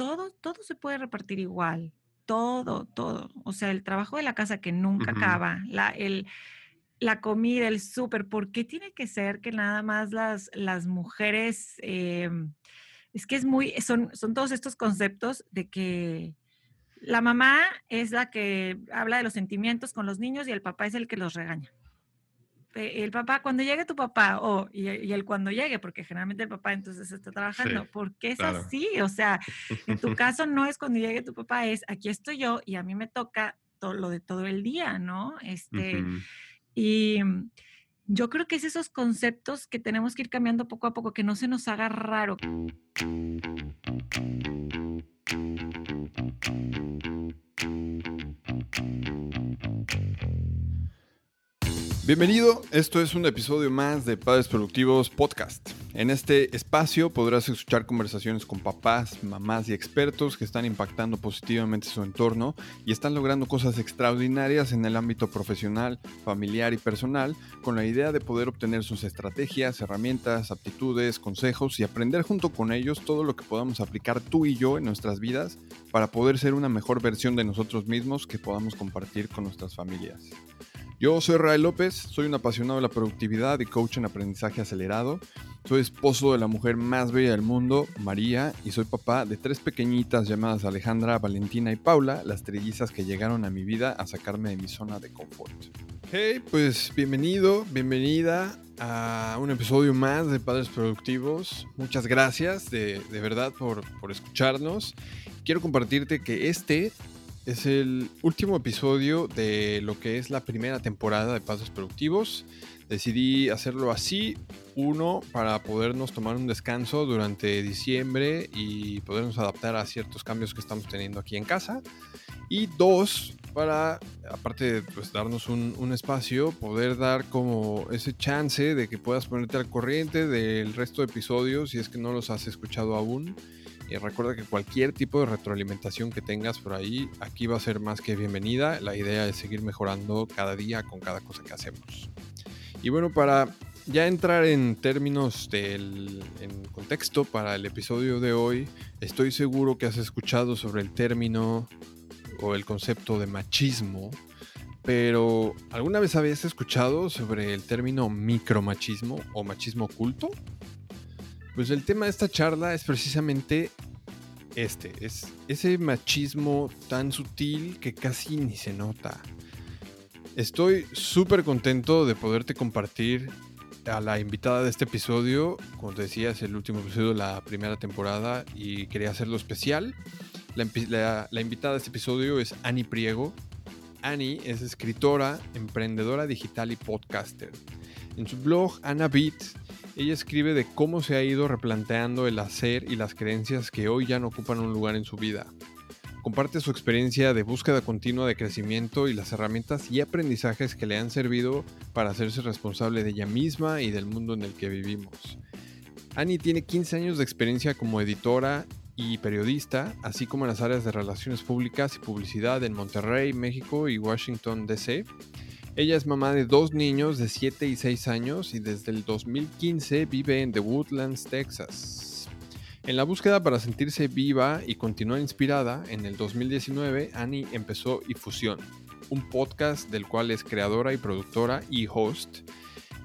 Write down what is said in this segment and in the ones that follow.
todo, todo se puede repartir igual, todo, todo. O sea, el trabajo de la casa que nunca acaba, la, el, la comida, el súper, ¿por qué tiene que ser que nada más las, las mujeres, em, es que es muy, son, son todos estos conceptos de que la mamá es la que habla de los sentimientos con los niños y el papá es el que los regaña. El papá, cuando llegue tu papá, o y, el cuando llegue, porque generalmente el papá entonces está trabajando, ¿por qué es así? O sea, en tu caso no es cuando llegue tu papá, es aquí estoy yo y a mí me toca todo lo de todo el día, ¿no? Este, Y yo creo que es esos conceptos que tenemos que ir cambiando poco a poco, que no se nos haga raro. Bienvenido, esto es un episodio más de Padres Productivos Podcast. En este espacio podrás escuchar conversaciones con papás, mamás y expertos que están impactando positivamente su entorno y están logrando cosas extraordinarias en el ámbito profesional, familiar y personal con la idea de poder obtener sus estrategias, herramientas, aptitudes, consejos y aprender junto con ellos todo lo que podamos aplicar tú y yo en nuestras vidas para poder ser una mejor versión de nosotros mismos que podamos compartir con nuestras familias. Yo soy Ray López, soy un apasionado de la productividad y coach en aprendizaje acelerado. Soy esposo de la mujer más bella del mundo, María, y soy papá de tres pequeñitas llamadas Alejandra, Valentina y Paula, las trillizas que llegaron a mi vida a sacarme de mi zona de confort. Hey, pues bienvenido, bienvenida a un episodio más de Padres Productivos. Muchas gracias de, verdad por, por escucharnos. Quiero compartirte que este es el último episodio de lo que es la primera temporada de Pasos Productivos. Decidí hacerlo así, uno, para podernos tomar un descanso durante diciembre y podernos adaptar a ciertos cambios que estamos teniendo aquí en casa. Y dos, para, aparte de pues, darnos un, un, espacio, poder dar como ese chance de que puedas ponerte al corriente del resto de episodios si es que no los has escuchado aún y recuerda que cualquier tipo de retroalimentación que tengas por ahí, aquí va a ser más que bienvenida. La idea es seguir mejorando cada día con cada cosa que hacemos. Y bueno, para ya entrar en términos del en contexto para el episodio de hoy, estoy seguro que has escuchado sobre el término o el concepto de machismo, pero ¿alguna vez habías escuchado sobre el término micromachismo o machismo oculto? Pues el tema de esta charla es precisamente este, es ese machismo tan sutil que casi ni se nota. Estoy súper contento de poderte compartir a la invitada de este episodio. Como te decía, es el último episodio de la primera temporada y quería hacerlo especial. La, la invitada de este episodio es Annie Priego. Annie es escritora, emprendedora digital y podcaster. En su blog Anna Beat ella escribe de cómo se ha ido replanteando el hacer y las creencias que hoy ya no ocupan un lugar en su vida. Comparte su experiencia de búsqueda continua de crecimiento y las herramientas y aprendizajes que le han servido para hacerse responsable de ella misma y del mundo en el que vivimos. Annie tiene 15 años de experiencia como editora y periodista, así como en las áreas de relaciones públicas y publicidad en Monterrey, México y Washington, D.C. Ella es mamá de dos niños de 7 y 6 años y desde el 2015 vive en The Woodlands, Texas. En la búsqueda para sentirse viva y continuar inspirada, en el 2019 Annie empezó Ifusión, un podcast del cual es creadora y productora y host,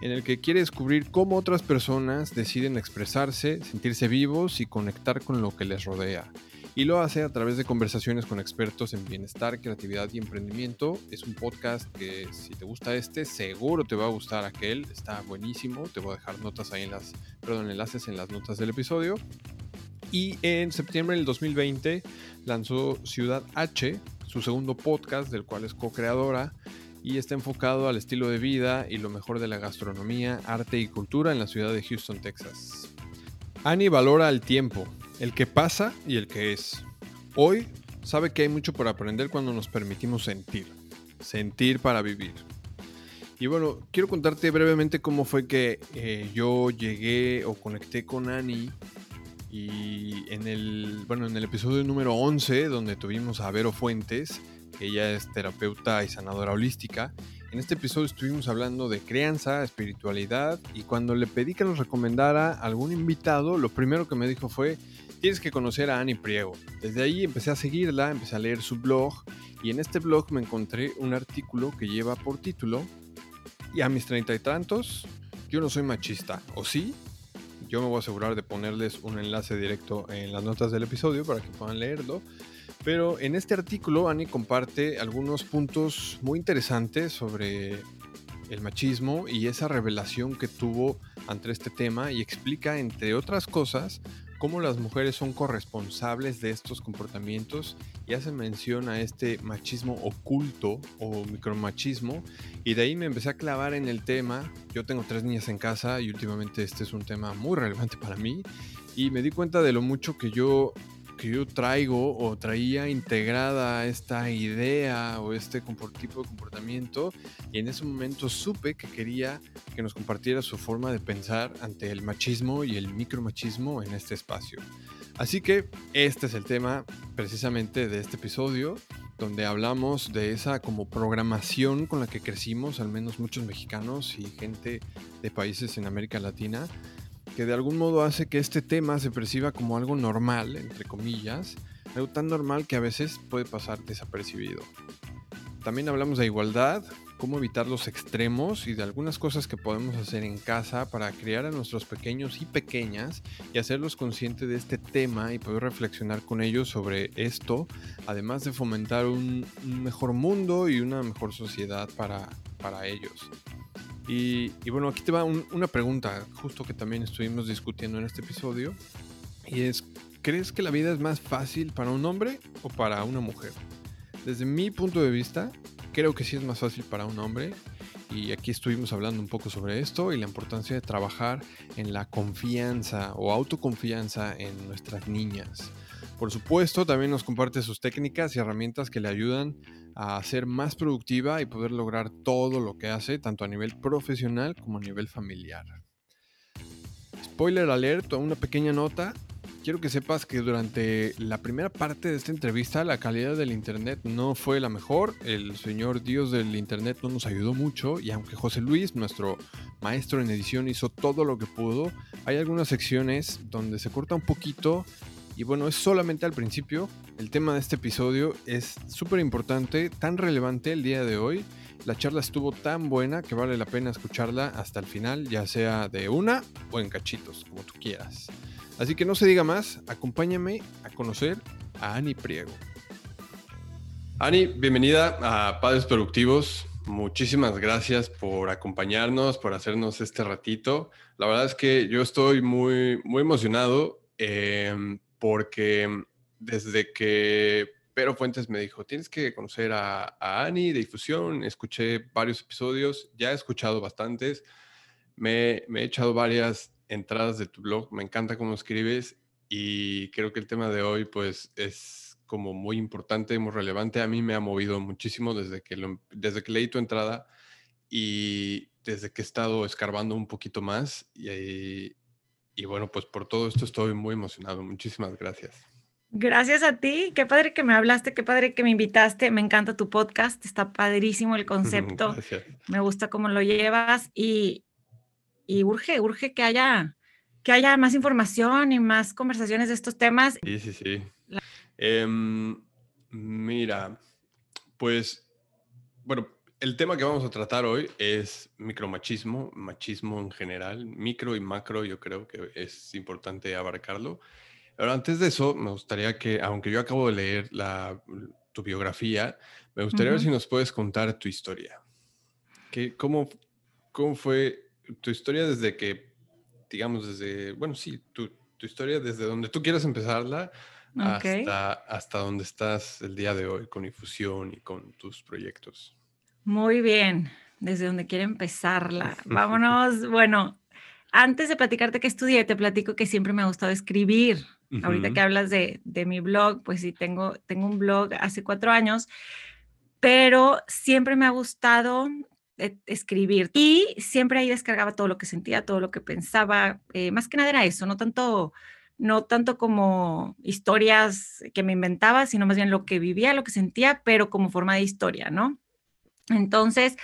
en el que quiere descubrir cómo otras personas deciden expresarse, sentirse vivos y conectar con lo que les rodea y lo hace a través de conversaciones con expertos en bienestar, creatividad y emprendimiento. Es un podcast que si te gusta este, seguro te va a gustar aquel, está buenísimo, te voy a dejar notas ahí en las, perdón, enlaces en las notas del episodio. Y en septiembre del 2020 lanzó Ciudad H, su segundo podcast del cual es co-creadora y está enfocado al estilo de vida y lo mejor de la gastronomía, arte y cultura en la ciudad de Houston, Texas. Annie valora el tiempo, el que pasa y el que es. Hoy sabe que hay mucho por aprender cuando nos permitimos sentir, sentir para vivir. Y bueno, quiero contarte brevemente cómo fue que eh, yo llegué o conecté con Annie y en el, bueno, en el episodio número 11, donde tuvimos a Vero Fuentes, que ella es terapeuta y sanadora holística, en este episodio estuvimos hablando de crianza, espiritualidad y cuando le pedí que nos recomendara algún invitado, lo primero que me dijo fue, tienes que conocer a Annie Priego. Desde ahí empecé a seguirla, empecé a leer su blog y en este blog me encontré un artículo que lleva por título Y a mis treinta y tantos, yo no soy machista, ¿o sí? Yo me voy a asegurar de ponerles un enlace directo en las notas del episodio para que puedan leerlo. Pero en este artículo Annie comparte algunos puntos muy interesantes sobre el machismo y esa revelación que tuvo ante este tema y explica, entre otras cosas, cómo las mujeres son corresponsables de estos comportamientos y hace mención a este machismo oculto o micromachismo y de ahí me empecé a clavar en el tema. Yo tengo tres niñas en casa y últimamente este es un tema muy relevante para mí y me di cuenta de lo mucho que yo que yo traigo o traía integrada esta idea o este tipo de comportamiento y en ese momento supe que quería que nos compartiera su forma de pensar ante el machismo y el micromachismo en este espacio. Así que este es el tema precisamente de este episodio donde hablamos de esa como programación con la que crecimos, al menos muchos mexicanos y gente de países en América Latina, que de algún modo hace que este tema se perciba como algo normal, entre comillas, algo tan normal que a veces puede pasar desapercibido. También hablamos de igualdad, cómo evitar los extremos y de algunas cosas que podemos hacer en casa para criar a nuestros pequeños y pequeñas y hacerlos conscientes de este tema y poder reflexionar con ellos sobre esto, además de fomentar un, mejor mundo y una mejor sociedad para, para ellos. Y, bueno, aquí te va una pregunta, justo que también estuvimos discutiendo en este episodio, y es, ¿crees que la vida es más fácil para un hombre o para una mujer? Desde mi punto de vista, creo que sí es más fácil para un hombre, y aquí estuvimos hablando un poco sobre esto y la importancia de trabajar en la confianza o autoconfianza en nuestras niñas. Por supuesto, también nos comparte sus técnicas y herramientas que le ayudan a ser más productiva y poder lograr todo lo que hace, tanto a nivel profesional como a nivel familiar. Spoiler alert, una pequeña nota. Quiero que sepas que durante la primera parte de esta entrevista la calidad del internet no fue la mejor. El señor Dios del internet no nos ayudó mucho y aunque José Luis, nuestro maestro en edición, hizo todo lo que pudo, hay algunas secciones donde se corta un poquito y bueno, es solamente al principio. El tema de este episodio es súper importante, tan relevante el día de hoy. La charla estuvo tan buena que vale la pena escucharla hasta el final, ya sea de una o en cachitos, como tú quieras. Así que no se diga más, acompáñame a conocer a Ani Priego. Ani, bienvenida a Padres Productivos. Muchísimas gracias por acompañarnos, por hacernos este ratito. La verdad es que yo estoy muy, muy emocionado. Eh, porque desde que Pero Fuentes me dijo, tienes que conocer a, Ani de Difusión, escuché varios episodios, ya he escuchado bastantes, me, he echado varias entradas de tu blog, me encanta cómo escribes y creo que el tema de hoy pues es como muy importante, muy relevante, a mí me ha movido muchísimo desde que, desde que leí tu entrada y desde que he estado escarbando un poquito más y, y bueno, pues por todo esto estoy muy emocionado. Muchísimas gracias. Gracias a ti. Qué padre que me hablaste, qué padre que me invitaste. Me encanta tu podcast. Está padrísimo el concepto. Me gusta cómo lo llevas y, y urge, urge que haya, que haya más información y más conversaciones de estos temas. Sí, sí, sí. Em, mira, pues, bueno, el tema que vamos a tratar hoy es micromachismo, machismo en general, micro y macro, yo creo que es importante abarcarlo. Pero antes de eso, me gustaría que, aunque yo acabo de leer la, tu biografía, me gustaría ver si nos puedes contar tu historia. ¿Qué, cómo, ¿Cómo fue tu historia desde que, digamos, desde, bueno, sí, tu, tu historia desde donde tú quieras empezarla hasta, hasta donde estás el día de hoy con Infusión y con tus proyectos? Muy bien, desde donde quiere empezarla. Vámonos, bueno, antes de platicarte qué estudié, te platico que siempre me ha gustado escribir. Ahorita que hablas de, de, mi blog, pues sí, tengo, tengo un blog hace cuatro años, pero siempre me ha gustado eh, escribir y siempre ahí descargaba todo lo que sentía, todo lo que pensaba. Eh, más que nada era eso, no tanto, no tanto como historias que me inventaba, sino más bien lo que vivía, lo que sentía, pero como forma de historia, ¿no? Entonces,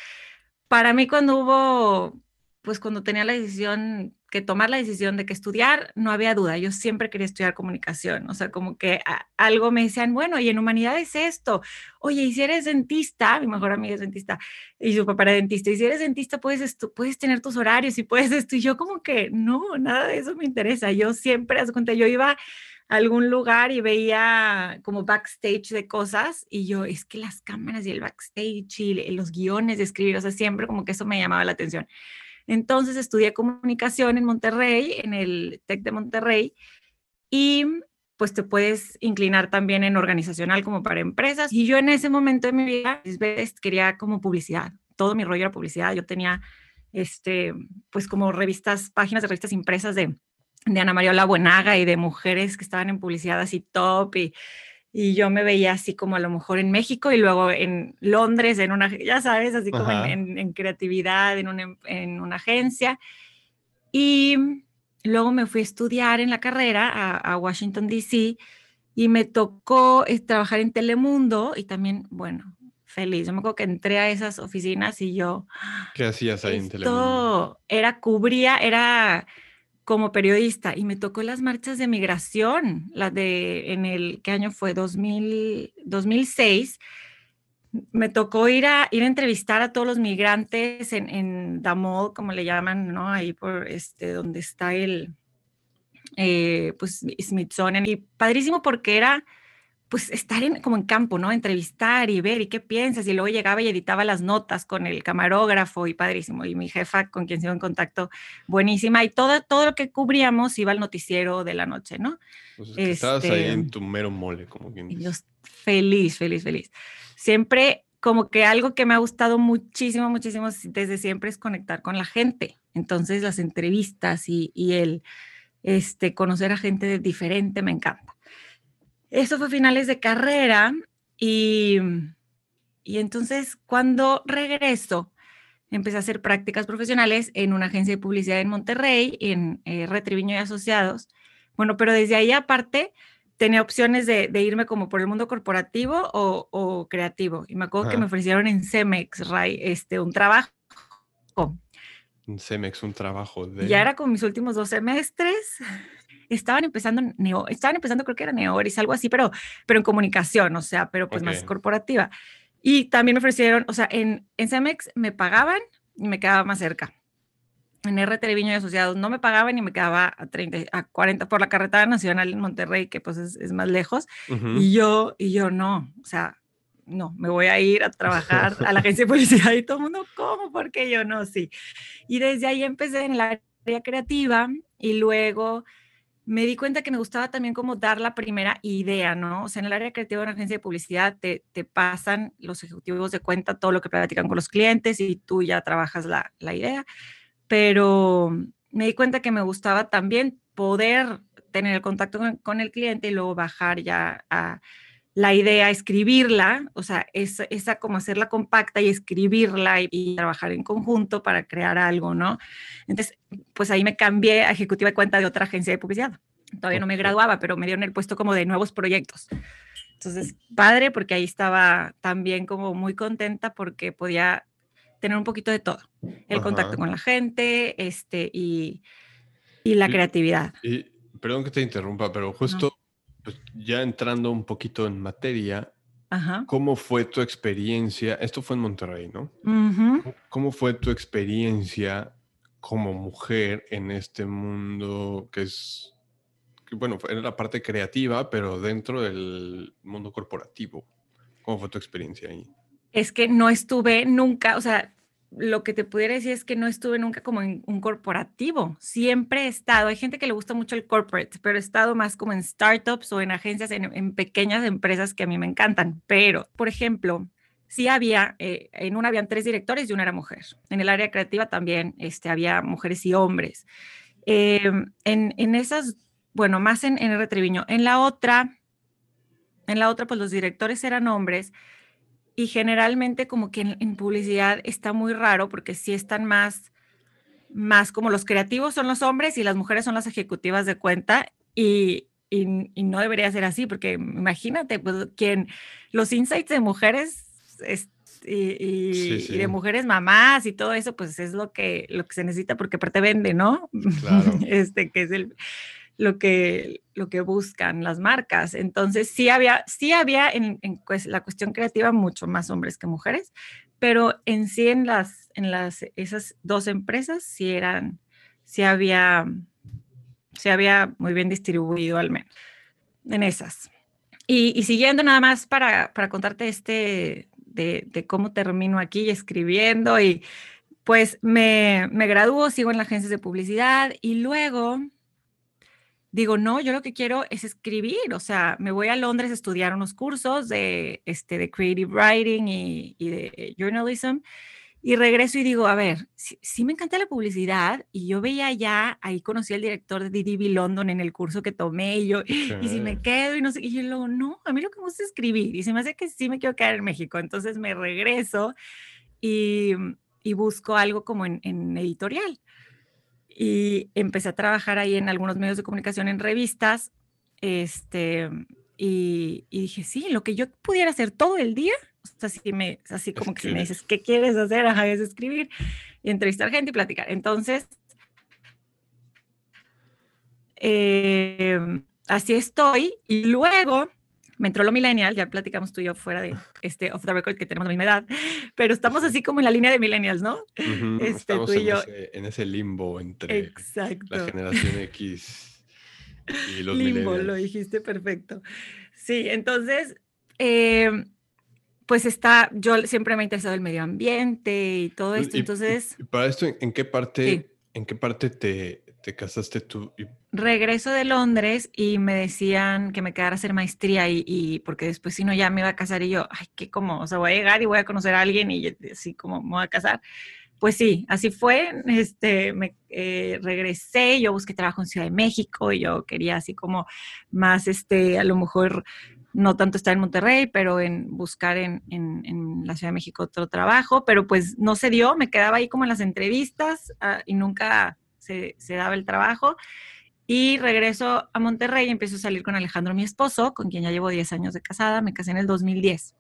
para mí cuando hubo, pues cuando tenía la decisión que tomar la decisión de que estudiar, no había duda. Yo siempre quería estudiar comunicación. O sea, como que algo me decían, bueno, y en humanidades esto. Oye, y si eres dentista, mi mejor amiga es dentista y su papá era dentista. Y si eres dentista, puedes, puedes tener tus horarios y puedes esto. Y yo como que, no, nada de eso me interesa. Yo siempre, hace cuenta, yo iba algún lugar y veía como backstage de cosas y yo, es que las cámaras y el backstage y los guiones de escribir, o sea, siempre como que eso me llamaba la atención. Entonces estudié comunicación en Monterrey, en el TEC de Monterrey, y pues te puedes inclinar también en organizacional como para empresas. Y yo en ese momento de mi vida quería como publicidad, todo mi rollo era publicidad. Yo tenía, este, pues como revistas, páginas de revistas impresas de, de Ana María Buenaga y de mujeres que estaban en publicidad así top y y yo me veía así como a lo mejor en México y luego en Londres, en una, ya sabes, así como en, creatividad, en una, en una, agencia. Y luego me fui a estudiar en la carrera a, Washington, D.C. y me tocó eh, trabajar en Telemundo y también, bueno, feliz. Yo me acuerdo que entré a esas oficinas y yo... ¿Qué hacías ahí en Telemundo? Era, cubría, era como periodista y me tocó las marchas de migración, las de en el, ¿qué año fue? 2000, 2006. Me tocó ir a, ir a entrevistar a todos los migrantes en, en Damol, como le llaman, ¿no? Ahí por este, donde está el, eh, pues, Smithsonian. Y padrísimo porque era, pues estar en, como en campo, ¿no? Entrevistar y ver y qué piensas. Y luego llegaba y editaba las notas con el camarógrafo y padrísimo. Y mi jefa, con quien sigo en contacto, buenísima. Y todo, todo lo que cubríamos iba al noticiero de la noche, ¿no? Pues estabas ahí en este, tu mero mole, como quien dice. Yo feliz, feliz, feliz. Siempre como que algo que me ha gustado muchísimo, muchísimo desde siempre es conectar con la gente. Entonces las entrevistas y, y el este, conocer a gente diferente me encanta. Eso fue finales de carrera y, y entonces cuando regreso, empecé a hacer prácticas profesionales en una agencia de publicidad en Monterrey, en eh, Retriviño y Asociados. Bueno, pero desde ahí aparte tenía opciones de, irme como por el mundo corporativo o, creativo. Y me acuerdo que me ofrecieron en Cemex, Ray, este, un trabajo. En Cemex, un trabajo de... Ya era con mis últimos dos semestres estaban empezando, neo, estaban empezando creo que era Neoris, algo así, pero, pero en comunicación, o sea, pero pues más corporativa. Y también me ofrecieron, o sea, en, en Cemex me pagaban y me quedaba más cerca. En RT Viño y Asociados no me pagaban y me quedaba a 30, a 40 por la carretera nacional en Monterrey, que pues es, es más lejos. Y yo, y yo no, o sea, no, me voy a ir a trabajar a la agencia de publicidad y todo el mundo, ¿cómo? ¿Por qué yo no? Sí. Y desde ahí empecé en el área creativa y luego me di cuenta que me gustaba también como dar la primera idea, ¿no? O sea, en el área creativa de una agencia de publicidad te, te pasan los ejecutivos de cuenta todo lo que platican con los clientes y tú ya trabajas la, la idea, pero me di cuenta que me gustaba también poder tener el contacto con el cliente y luego bajar ya a la idea, escribirla, o sea, esa, esa como hacerla compacta y escribirla y, trabajar en conjunto para crear algo, ¿no? Entonces, pues ahí me cambié a ejecutiva de cuenta de otra agencia de publicidad. Todavía no me graduaba, pero me dieron el puesto como de nuevos proyectos. Entonces, padre, porque ahí estaba también como muy contenta porque podía tener un poquito de todo. El contacto con la gente este, y, y la creatividad. Y, perdón que te interrumpa, pero justo pues ya entrando un poquito en materia, ¿cómo fue tu experiencia? Esto fue en Monterrey, ¿no? ¿Cómo fue tu experiencia como mujer en este mundo que es, que, bueno, era la parte creativa, pero dentro del mundo corporativo? ¿Cómo fue tu experiencia ahí? Es que no estuve nunca, o sea, lo que te pudiera decir es que no estuve nunca como en un corporativo. Siempre he estado, hay gente que le gusta mucho el corporate, pero he estado más como en startups o en agencias, en, pequeñas empresas que a mí me encantan. Pero, por ejemplo, sí había, eh, en una habían tres directores y una era mujer. En el área creativa también este, había mujeres y hombres. Em, en, en, esas, bueno, más en, en el. En la otra, en la otra, pues los directores eran hombres y generalmente como que en, publicidad está muy raro porque sí están más, más como los creativos son los hombres y las mujeres son las ejecutivas de cuenta y, y, no debería ser así porque imagínate, pues quien los insights de mujeres y, de mujeres mamás y todo eso, pues es lo que, lo que se necesita porque aparte vende, ¿no? Claro. este, que es el, lo, que, lo que buscan las marcas. Entonces, sí había, sí había en, pues, la cuestión creativa mucho más hombres que mujeres, pero en sí en las, en las, esas dos empresas sí eran, sí había, sí había muy bien distribuido al menos en esas. Y, siguiendo nada más para, para contarte este, de, de, cómo termino aquí escribiendo y pues me, me gradúo, sigo en la agencia de publicidad y luego digo, no, yo lo que quiero es escribir, o sea, me voy a Londres a estudiar unos cursos de, este, de creative writing y, y de journalism y regreso y digo, a ver, sí, me encanta la publicidad y yo veía ya, ahí conocí al director de DDB London en el curso que tomé y yo, y si me quedo y no sé, y yo luego, no, a mí lo que me gusta es escribir y se me hace que sí me quiero quedar en México, entonces me regreso y, y busco algo como en, en, editorial. Y empecé a trabajar ahí en algunos medios de comunicación, en revistas, este, y, y dije, sí, lo que yo pudiera hacer todo el día, así, me, así como que si me dices, ¿qué quieres hacer? Ajá, es escribir y entrevistar gente y platicar. Entonces, em, así estoy. Y luego me entró lo millennial, ya platicamos tú y yo fuera de este off the record que tenemos la misma edad, pero estamos así como en la línea de millennials, ¿no? este, tú y yo. En ese, limbo entre la generación X y los limbo, lo dijiste perfecto. Sí, entonces, eh, pues está, yo siempre me ha interesado el medio ambiente y todo esto, entonces... para esto, ¿en qué parte, en qué parte te, te casaste tú? Regreso de Londres y me decían que me quedara a hacer maestría y, y, porque después si no ya me iba a casar y yo, ay, qué como, o sea, voy a llegar y voy a conocer a alguien y así como me voy a casar. Pues sí, así fue, este, me eh, regresé, yo busqué trabajo en Ciudad de México y yo quería así como más, este, a lo mejor no tanto estar en Monterrey, pero en buscar en, la Ciudad de México otro trabajo, pero pues no se dio, me quedaba ahí como en las entrevistas ah, y nunca se, daba el trabajo. Y regreso a Monterrey y empiezo a salir con Alejandro, mi esposo, con quien ya llevo 10 años de casada, me casé en el 2010.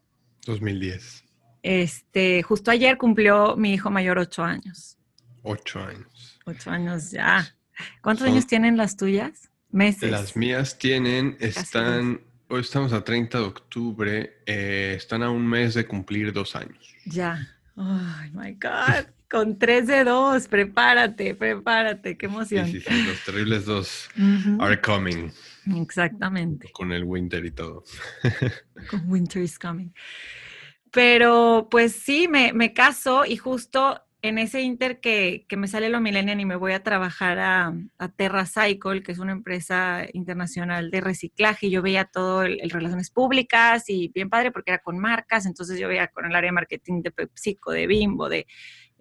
2010. Este, justo ayer cumplió mi hijo mayor 8 años. 8 años. 8 años ya. ¿Cuántos años tienen las tuyas? Meses. Las mías tienen, están Hoy estamos a 30 de octubre. Eh, están a un mes de cumplir dos años. Ya. Oh my God. Con tres de dos. Prepárate, prepárate. Qué emoción. Sí, sí, sí. Los terribles dos are coming. Exactamente. Con el winter y todo. Con winter is coming. Pero pues sí, me, me caso y justo en ese inter que, me sale lo millennial y me voy a trabajar a, a, Terra Cycle, que es una empresa internacional de reciclaje, y yo veía todo el, relaciones públicas y bien padre porque era con marcas, entonces yo veía con el área de marketing de PepsiCo, de Bimbo, de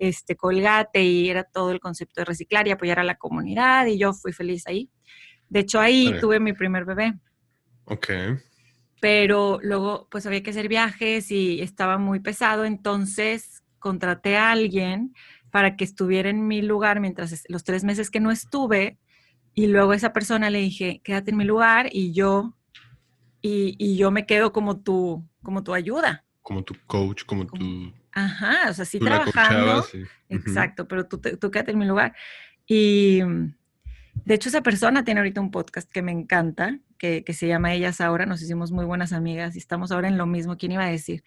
este Colgate y era todo el concepto de reciclar y apoyar a la comunidad y yo fui feliz ahí. De hecho ahí tuve mi primer bebé. Ok. Pero luego pues había que hacer viajes y estaba muy pesado, entonces contraté a alguien para que estuviera en mi lugar mientras los tres meses que no estuve y luego esa persona le dije, quédate en mi lugar y yo, y, yo me quedo como tu, como tu ayuda. Como tu coach, como, tu... Ajá, o sea, sí trabajando. Exacto, pero tú, tú quédate en mi lugar. Y de hecho esa persona tiene ahorita un podcast que me encanta, que, que se llama Ellas Ahora, nos hicimos muy buenas amigas y estamos ahora en lo mismo, ¿quién iba a decir?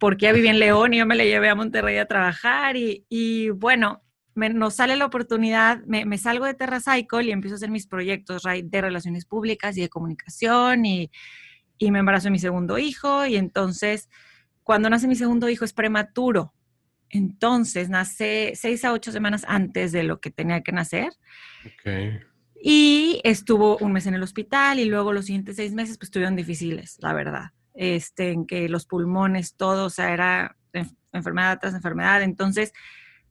porque ella vivía en León y yo me la llevé a Monterrey a trabajar y, bueno, me, nos sale la oportunidad, me, salgo de TerraCycle y empiezo a hacer mis proyectos de relaciones públicas y de comunicación y, me embarazo de mi segundo hijo y entonces cuando nace mi segundo hijo es prematuro. Entonces nace seis a ocho semanas antes de lo que tenía que nacer. Y estuvo un mes en el hospital y luego los siguientes seis meses pues estuvieron difíciles, la verdad este, en que los pulmones, todo, o sea, era enfermedad tras enfermedad. Entonces,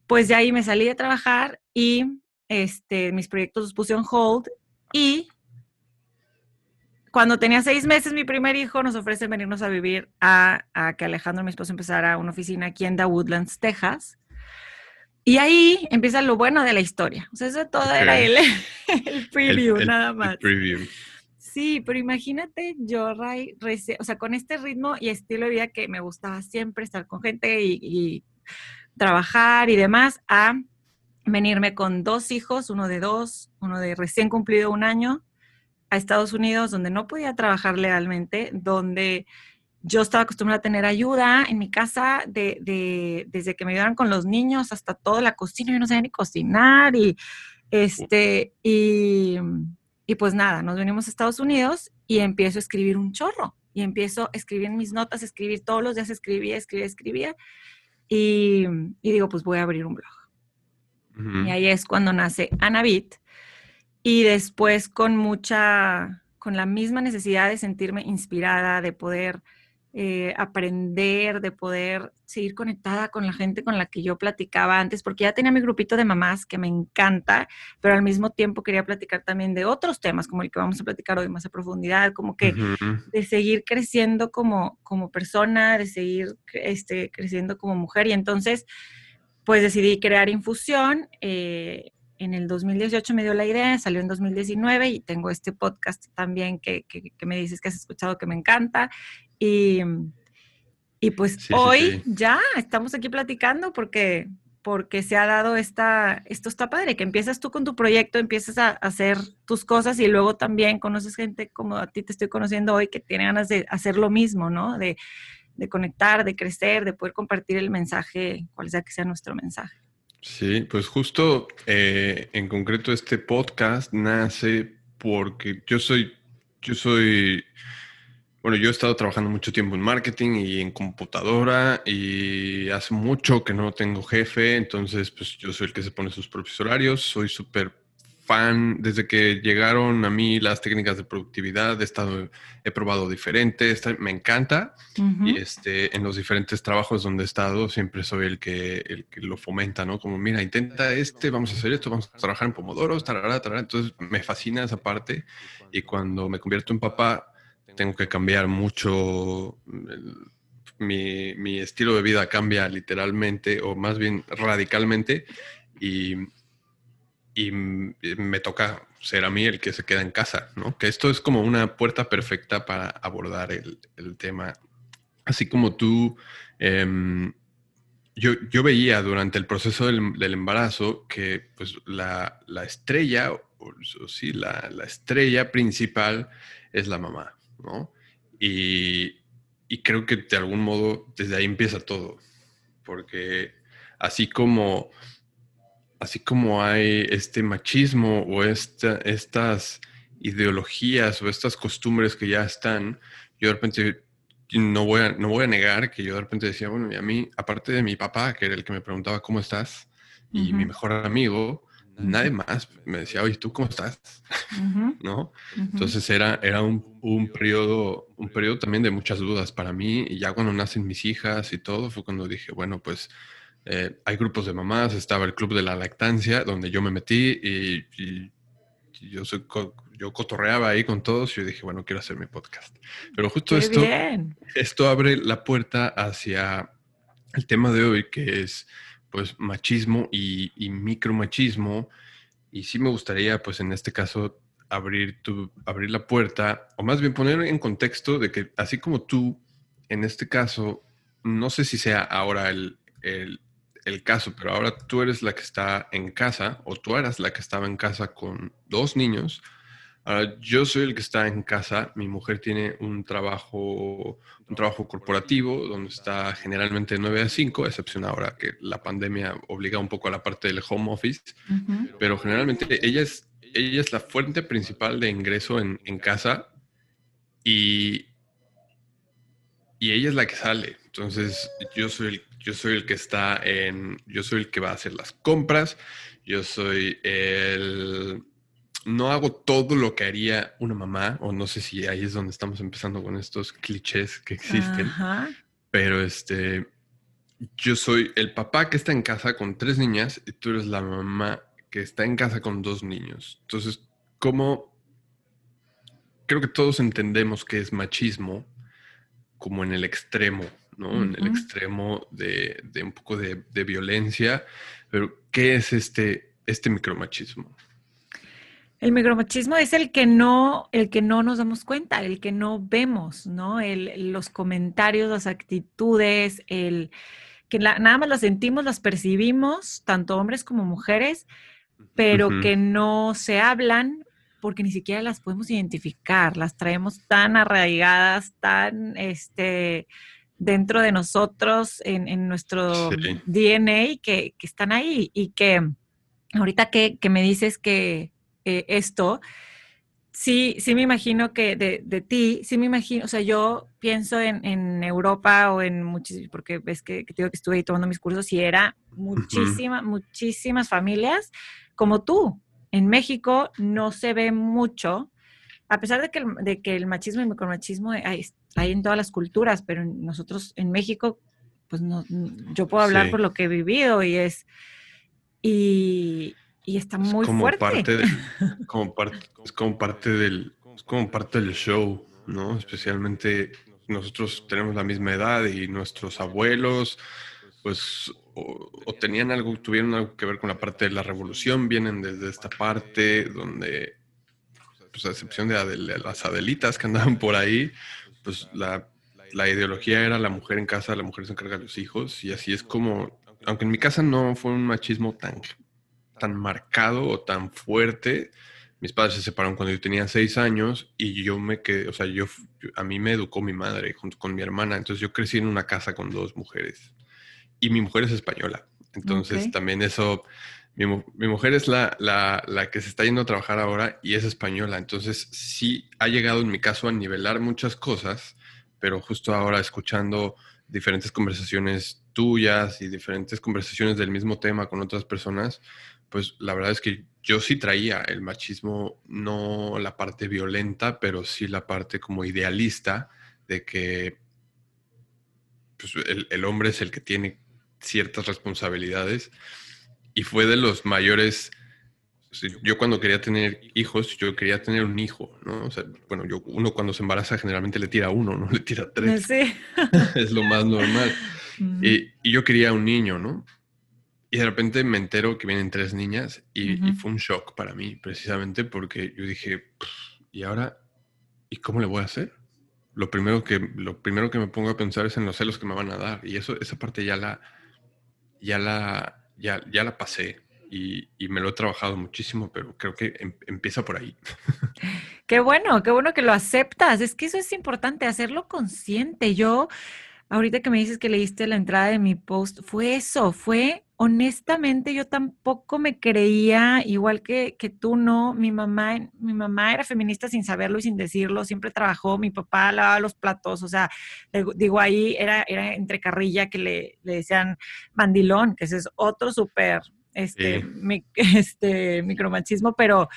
pues de ahí me salí de trabajar y este, mis proyectos los puse en hold y cuando tenía seis meses mi primer hijo nos ofrece venirnos a vivir a, que Alejandro, mi esposo, empezara una oficina aquí en The Woodlands, Texas. Y ahí empieza lo bueno de la historia. O sea, eso todo era el, el preview, nada más. preview. Sí, pero imagínate yo, Ray, o sea, con este ritmo y estilo de vida que me gustaba siempre estar con gente y, trabajar y demás, a venirme con dos hijos, uno de dos, uno de recién cumplido un año, a Estados Unidos, donde no podía trabajar legalmente, donde yo estaba acostumbrada a tener ayuda en mi casa de, desde que me ayudaran con los niños hasta toda la cocina, yo no sabía ni cocinar y este, y, y pues nada, nos venimos a Estados Unidos y empiezo a escribir un chorro y empiezo a escribir mis notas, escribir todos los días, escribía, escribía, escribía y, y digo, pues voy a abrir un blog. Y ahí es cuando nace Anabit y después con mucha, con la misma necesidad de sentirme inspirada, de poder eh, aprender, de poder seguir conectada con la gente con la que yo platicaba antes, porque ya tenía mi grupito de mamás que me encanta, pero al mismo tiempo quería platicar también de otros temas, como el que vamos a platicar hoy más a profundidad, como que de seguir creciendo como, como persona, de seguir este, creciendo como mujer. Y entonces, pues decidí crear Infusión. Eh, en el 2018 me dio la idea, salió en 2019 y tengo este podcast también que, que, que, me dices que has escuchado que me encanta. Y, y pues hoy ya estamos aquí platicando porque, porque se ha dado esta, esto está padre, que empiezas tú con tu proyecto, empiezas a, hacer tus cosas y luego también conoces gente como a ti te estoy conociendo hoy que tiene ganas de hacer lo mismo, ¿no? De, de conectar, de crecer, de poder compartir el mensaje, cual sea que sea nuestro mensaje. Sí, pues justo eh, en concreto este podcast nace porque yo soy, yo soy bueno, yo he estado trabajando mucho tiempo en marketing y en computadora y hace mucho que no tengo jefe, entonces pues yo soy el que se pone sus propios horarios, soy súper fan, desde que llegaron a mí las técnicas de productividad, he estado, he probado diferentes, me encanta y este, en los diferentes trabajos donde he estado siempre soy el que, el que lo fomenta, ¿no? Como, mira, intenta este, vamos a hacer esto, vamos a trabajar en Pomodoro, tarará, tarará. entonces me fascina esa parte y cuando me convierto en papá, tengo que cambiar mucho, mi, estilo de vida cambia literalmente o más bien radicalmente y, y me toca ser a mí el que se queda en casa, ¿no? Que esto es como una puerta perfecta para abordar el, tema. Así como tú, em, yo, yo, veía durante el proceso del, embarazo que pues la, la estrella, o, sí, la, la estrella principal es la mamá. ¿no? Y, creo que de algún modo desde ahí empieza todo, porque así como, así como hay este machismo o estas ideologías o estas costumbres que ya están, yo de repente no voy, a, no voy a negar que yo de repente decía, bueno, y a mí, aparte de mi papá, que era el que me preguntaba cómo estás, y mi mejor amigo, nadie más me decía, oye, ¿tú cómo estás? ¿No? Entonces era, era un, un, periodo, un periodo también de muchas dudas para mí. Y ya cuando nacen mis hijas y todo, fue cuando dije, bueno, pues eh, hay grupos de mamás, estaba el club de la lactancia, donde yo me metí y, yo, soy, yo cotorreaba ahí con todos y yo dije, bueno, quiero hacer mi podcast. Pero justo esto, esto abre la puerta hacia el tema de hoy, que es pues machismo y, y micromachismo. Y sí me gustaría, pues en este caso, abrir, tu, abrir la puerta, o más bien poner en contexto de que así como tú, en este caso, no sé si sea ahora el, el, el caso, pero ahora tú eres la que está en casa, o tú eras la que estaba en casa con dos niños, yo soy el que está en casa. Mi mujer tiene un trabajo, un trabajo corporativo donde está generalmente de 9 a 5, excepción ahora que la pandemia obliga un poco a la parte del home office. Pero generalmente ella es, ella es la fuente principal de ingreso en, en casa y, y ella es la que sale. Entonces yo soy el, yo soy el que está en, yo soy el que va a hacer las compras, yo soy el no hago todo lo que haría una mamá, o no sé si ahí es donde estamos empezando con estos clichés que existen, pero este, yo soy el papá que está en casa con tres niñas y tú eres la mamá que está en casa con dos niños. Entonces, ¿cómo? Creo que todos entendemos que es machismo como en el extremo, ¿no? En el extremo de, un poco de, violencia, pero ¿qué es este, este micromachismo? El micromachismo es el que no, el que no nos damos cuenta, el que no vemos, ¿no? El, los comentarios, las actitudes, el que nada más las sentimos, las percibimos, tanto hombres como mujeres, pero que no se hablan porque ni siquiera las podemos identificar, las traemos tan arraigadas, tan este, dentro de nosotros, en, nuestro DNA, que, que, están ahí y que ahorita que, que me dices que eh, esto, sí, sí me imagino que de, de, ti, sí me imagino, o sea, yo pienso en, en Europa o en muchísimas, porque ves que, que, digo que estuve ahí tomando mis cursos y era muchísimas, muchísimas familias como tú. En México no se ve mucho, a pesar de que el, de que el machismo y el micromachismo hay, hay, en todas las culturas, pero nosotros en México, pues no, yo puedo hablar por lo que he vivido y es, y, y está muy como fuerte. Parte de, como parte, es como parte del, como parte del show, ¿no? Especialmente nosotros tenemos la misma edad y nuestros abuelos, pues, o, tenían algo, tuvieron algo que ver con la parte de la revolución, vienen desde esta parte donde, pues, a excepción de, las adelitas que andaban por ahí, pues la, la ideología era la mujer en casa, la mujer se encarga de los hijos, y así es como, aunque en mi casa no fue un machismo tan tan marcado o tan fuerte. Mis padres se separaron cuando yo tenía seis años y yo me quedé, o sea, yo, a mí me educó mi madre junto con mi hermana, entonces yo crecí en una casa con dos mujeres y mi mujer es española, entonces también eso, mi, mujer es la, que se está yendo a trabajar ahora y es española, entonces sí ha llegado en mi caso a nivelar muchas cosas, pero justo ahora escuchando diferentes conversaciones tuyas y diferentes conversaciones del mismo tema con otras personas, pues la verdad es que yo sí traía el machismo, no la parte violenta, pero sí la parte como idealista de que pues, el, hombre es el que tiene ciertas responsabilidades y fue de los mayores yo cuando quería tener hijos, yo quería tener un hijo, ¿no? O sea, bueno, yo, uno cuando se embaraza generalmente le tira uno, no le tira tres. Sí. es lo más normal. y, y, yo quería un niño, ¿no? Y de repente me entero que vienen tres niñas y, fue un shock para mí, precisamente porque yo dije, ¿y ahora? ¿Y cómo le voy a hacer? Lo primero, que, lo primero que me pongo a pensar es en los celos que me van a dar. Y eso, esa parte ya la, ya la, ya, ya la pasé y, y me lo he trabajado muchísimo, pero creo que em, empieza por ahí. Qué bueno, qué bueno que lo aceptas. Es que eso es importante, hacerlo consciente. Yo, ahorita que me dices que leíste la entrada de mi post, fue eso, fue honestamente yo tampoco me creía, igual que, que, tú no, mi mamá, mi mamá era feminista sin saberlo y sin decirlo, siempre trabajó, mi papá lavaba los platos, o sea, digo ahí era, era entre carrilla que le, le decían mandilón, que ese es otro súper, este, este, micromachismo, pero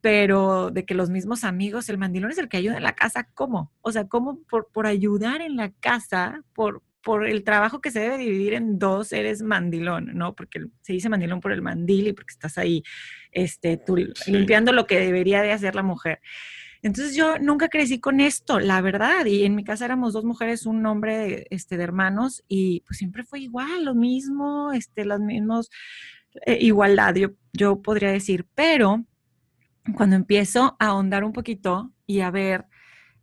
pero de que los mismos amigos, el mandilón es el que ayuda en la casa, ¿cómo? O sea, ¿cómo por, por ayudar en la casa, por, por el trabajo que se debe dividir en dos, eres mandilón, ¿no? Porque se dice mandilón por el mandil y porque estás ahí este, tú, limpiando lo que debería de hacer la mujer. Entonces yo nunca crecí con esto, la verdad, y en mi casa éramos dos mujeres, un hombre este, de hermanos, y pues siempre fue igual, lo mismo, este, los mismos, eh, igualdad, yo, yo podría decir, pero cuando empiezo a ahondar un poquito y a ver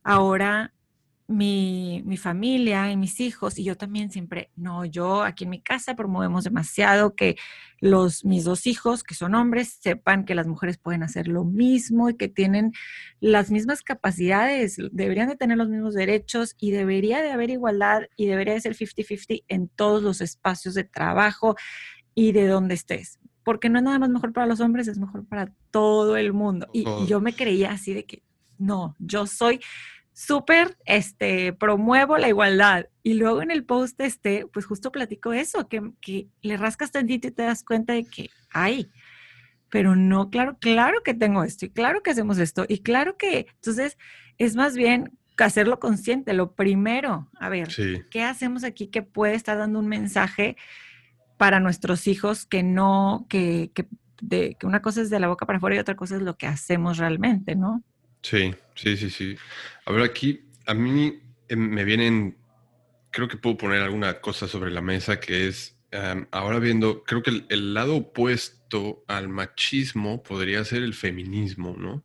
ahora mi, mi, familia y mis hijos, y yo también siempre, no, yo aquí en mi casa promovemos demasiado que los, mis dos hijos, que son hombres, sepan que las mujeres pueden hacer lo mismo y que tienen las mismas capacidades, deberían de tener los mismos derechos y debería de haber igualdad y debería de ser 50-50 en todos los espacios de trabajo y de donde estés. Porque no es nada más mejor para los hombres, es mejor para todo el mundo. y yo me creía así de que, no, yo soy súper, este, promuevo la igualdad. Y luego en el post este, pues justo platico eso, que, que le rascas tantito y te das cuenta de que hay, pero no, claro, claro que tengo esto y claro que hacemos esto y claro que, entonces, es más bien hacerlo consciente, lo primero, a ver, ¿qué hacemos aquí que puede estar dando un mensaje para nuestros hijos que no, que, que, de, que una cosa es de la boca para afuera y otra cosa es lo que hacemos realmente, ¿no? Sí, sí, sí, sí. A ver, aquí a mí eh, me vienen, creo que puedo poner alguna cosa sobre la mesa que es ahora viendo, creo que el, lado opuesto al machismo podría ser el feminismo, ¿no?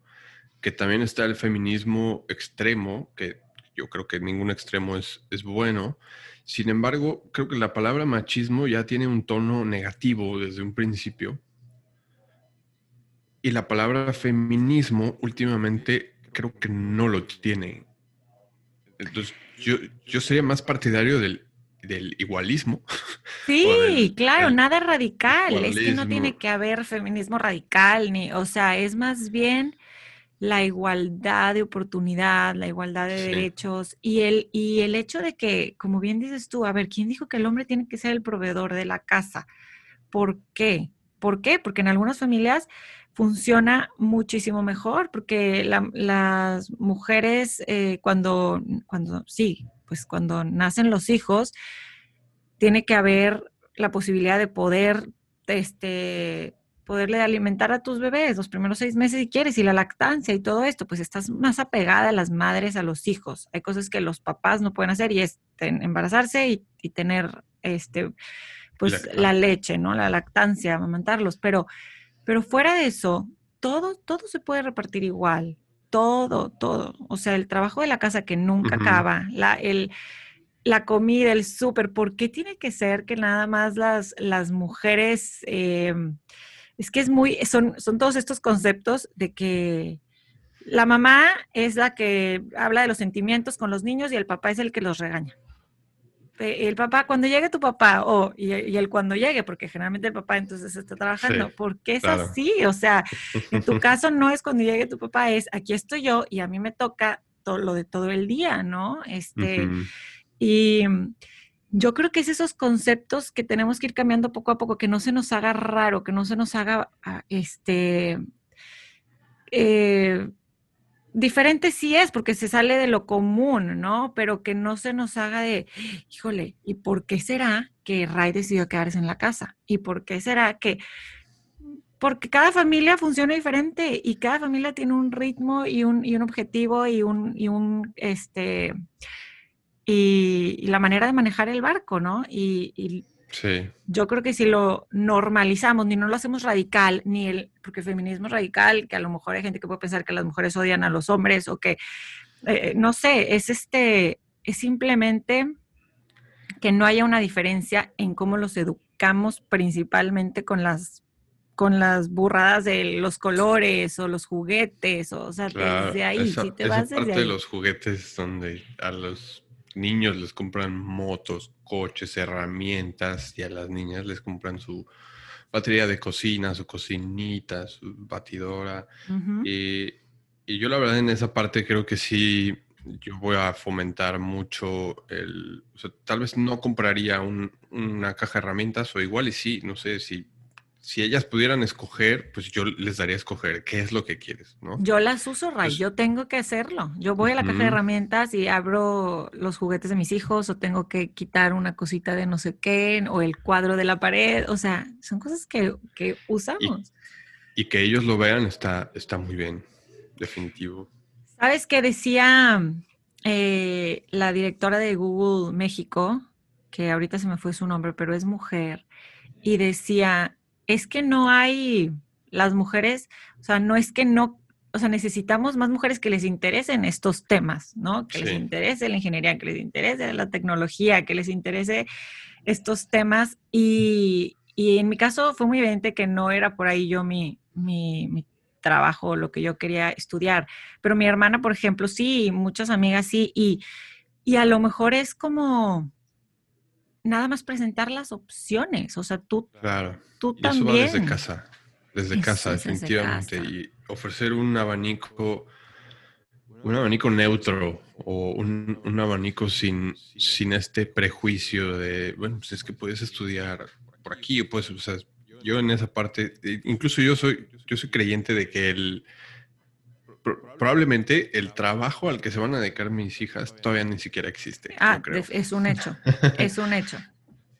Que también está el feminismo extremo, que yo creo que ningún extremo es, es bueno. Sin embargo, creo que la palabra machismo ya tiene un tono negativo desde un principio. Y la palabra feminismo últimamente creo que no lo tiene. Entonces, yo, yo sería más partidario del del igualismo. Sí, claro, nada radical. Es que no tiene que haber feminismo radical, ni, o sea, es más bien la igualdad de oportunidad, la igualdad de derechos y el, y el hecho de que, como bien dices tú, a ver, ¿quién dijo que el hombre tiene que ser el proveedor de la casa? ¿Por qué? ¿Por qué? Porque en algunas familias funciona muchísimo mejor, porque las mujeres eh, cuando, cuando, sí, pues cuando nacen los hijos, tiene que haber la posibilidad de poder, este, poderle alimentar a tus bebés los primeros seis meses si quieres, y la lactancia y todo esto, pues estás más apegada a las madres, a los hijos. Hay cosas que los papás no pueden hacer y es embarazarse y, tener, este, pues la leche, ¿no? La lactancia, amamantarlos, pero, pero fuera de eso, todo, todo se puede repartir igual todo, todo. O sea, el trabajo de la casa que nunca acaba, la, el, la comida, el súper, ¿por qué tiene que ser que nada más las, las mujeres, em, es que es muy, son, son todos estos conceptos de que la mamá es la que habla de los sentimientos con los niños y el papá es el que los regaña el papá, cuando llegue tu papá, o y, el cuando llegue, porque generalmente el papá entonces está trabajando, porque es así, o sea, en tu caso no es cuando llegue tu papá, es aquí estoy yo y a mí me toca todo lo de todo el día, ¿no? Este, y yo creo que es esos conceptos que tenemos que ir cambiando poco a poco, que no se nos haga raro, que no se nos haga, ah, este, eh, diferente sí es porque se sale de lo común, ¿no? Pero que no se nos haga de, híjole, ¿y por qué será que Ray decidió quedarse en la casa? ¿Y por qué será que... Porque cada familia funciona diferente y cada familia tiene un ritmo y un, y un objetivo y un, y un, este, y, la manera de manejar el barco, ¿no? y yo creo que si lo normalizamos, ni no lo hacemos radical, ni el, porque el feminismo es radical, que a lo mejor hay gente que puede pensar que las mujeres odian a los hombres o que, eh, no sé, es este, es simplemente que no haya una diferencia en cómo los educamos principalmente con las con las burradas de los colores o los juguetes, o, sea, desde ahí, si te vas desde parte de los juguetes donde a los niños les compran motos, coches, herramientas y a las niñas les compran su batería de cocina, su cocinita, su batidora. y, yo la verdad en esa parte creo que sí, yo voy a fomentar mucho el, tal vez no compraría una caja de herramientas o igual y sí, no sé si si ellas pudieran escoger, pues yo les daría a escoger qué es lo que quieres, ¿no? Yo las uso, Ray, pues yo tengo que hacerlo. Yo voy a la caja de herramientas y abro los juguetes de mis hijos o tengo que quitar una cosita de no sé qué o el cuadro de la pared, o sea, son cosas que, usamos. Y, que ellos lo vean está, está muy bien, definitivo. ¿Sabes qué decía eh, la directora de Google México? Que ahorita se me fue su nombre, pero es mujer. Y decía, es que no hay las mujeres, o sea, no es que no, o sea, necesitamos más mujeres que les interesen estos temas, ¿no? Que les interese la ingeniería, que les interese la tecnología, que les interese estos temas. Y, en mi caso fue muy evidente que no era por ahí yo mi, mi, mi trabajo, lo que yo quería estudiar. Pero mi hermana, por ejemplo, sí, muchas amigas sí, y, y a lo mejor es como nada más presentar las opciones, o sea, tú, claro. tú también. Eso va desde casa, desde casa, definitivamente, y ofrecer un abanico, un abanico neutro o un, un, abanico sin, sin este prejuicio de, bueno, pues es que puedes estudiar por aquí o puedes, o sea, yo en esa parte, eh, incluso yo soy, yo soy creyente de que el probablemente el trabajo al que se van a dedicar mis hijas todavía ni siquiera existe. Ah, es un hecho, es un hecho.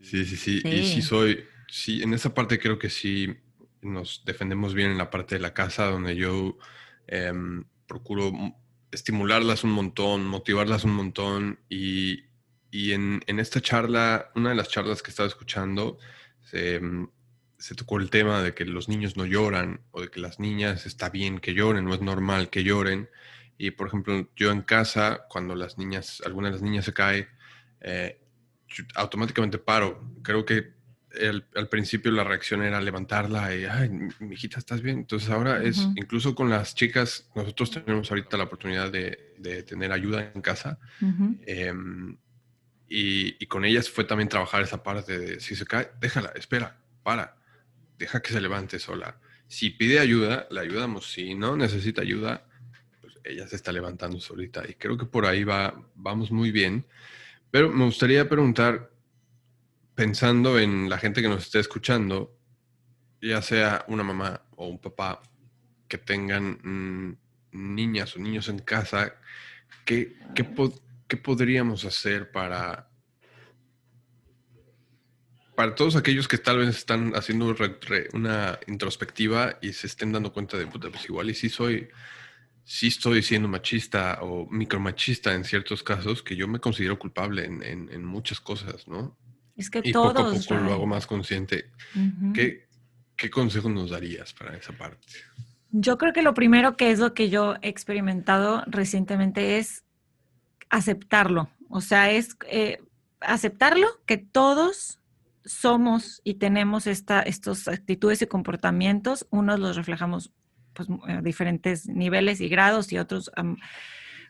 Sí, sí, sí, Y sí soy, sí, en esa parte creo que sí nos defendemos bien en la parte de la casa, donde yo em, procuro estimularlas un montón, motivarlas un montón y, y en, en, esta charla, una de las charlas que estaba escuchando, se, mm, se, tocó el tema de que los niños no lloran o de que las niñas está bien que lloren, no es normal que lloren. Y por ejemplo, yo en casa, cuando las niñas, alguna de las niñas se cae, eh, automáticamente paro. Creo que al principio la reacción era levantarla y, ay, mi hijita, ¿estás bien? Entonces ahora es, incluso con las chicas, nosotros tenemos ahorita la oportunidad de, de tener ayuda en casa. Em, y, y, con ellas fue también trabajar esa parte de, si se cae, déjala, espera, para, deja que se levante sola. Si pide ayuda, le ayudamos. Si no necesita ayuda, pues ella se está levantando solita. Y creo que por ahí va, vamos muy bien. Pero me gustaría preguntar, pensando en la gente que nos esté escuchando, ya sea una mamá o un papá que tengan mm, niñas o niños en casa, ¿qué, qué, podríamos hacer para, para todos aquellos que tal vez están haciendo una introspectiva y se estén dando cuenta de, puta, pues igual y sí soy, sí estoy siendo machista o micromachista en ciertos casos, que yo me considero culpable en, en muchas cosas, ¿no? Es que y todos. Poco a poco lo hago más consciente. ¿Qué, ¿Qué consejo nos darías para esa parte? Yo creo que lo primero que es lo que yo he experimentado recientemente es aceptarlo. O sea, es eh, aceptarlo que todos somos y tenemos esta, estos actitudes y comportamientos. Unos los reflejamos pues, a diferentes niveles y grados y otros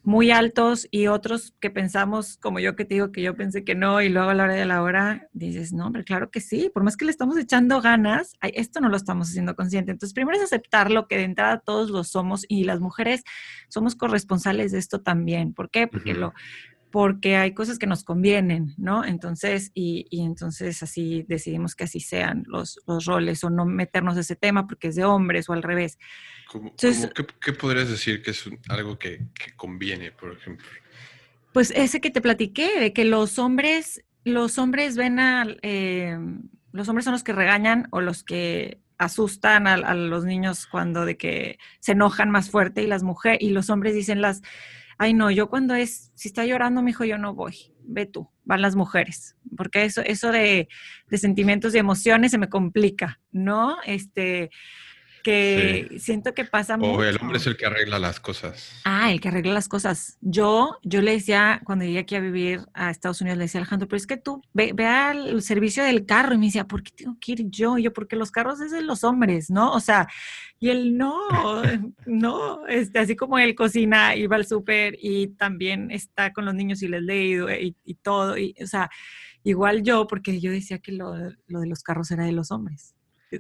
muy altos y otros que pensamos, como yo que te digo que yo pensé que no y luego a la hora de la hora dices, no, hombre, claro que sí, por más que le estamos echando ganas, esto no lo estamos haciendo consciente. Entonces, primero es aceptar lo que de entrada todos lo somos y las mujeres somos corresponsales de esto también. ¿Por qué? Porque lo porque hay cosas que nos convienen, ¿no? Entonces, y, entonces así decidimos que así sean los, los, roles o no meternos ese tema porque es de hombres o al revés. qué, podrías decir que es algo que, conviene, por ejemplo? Pues ese que te platiqué, de que los hombres, los hombres ven a, eh, los hombres son los que regañan o los que asustan a, a los niños cuando de que se enojan más fuerte y las mujeres, y los hombres dicen las ay no, yo cuando es, si está llorando mi hijo, yo no voy, ve tú, van las mujeres, porque eso, eso de, de sentimientos y emociones se me complica, ¿no? Este, que siento que pasa mucho. O el hombre es el que arregla las cosas. Ah, el que arregla las cosas. Yo, yo le decía, cuando llegué aquí a vivir a Estados Unidos, le decía a Alejandro, pero es que tú ve, ve al servicio del carro y me decía, ¿por qué tengo que ir yo? Y yo, porque los carros es de los hombres, ¿no? O sea, y él no, no, este, así como él cocina, iba al súper y también está con los niños y les lee y, y, todo, y, o sea, igual yo, porque yo decía que lo, lo de los carros era de los hombres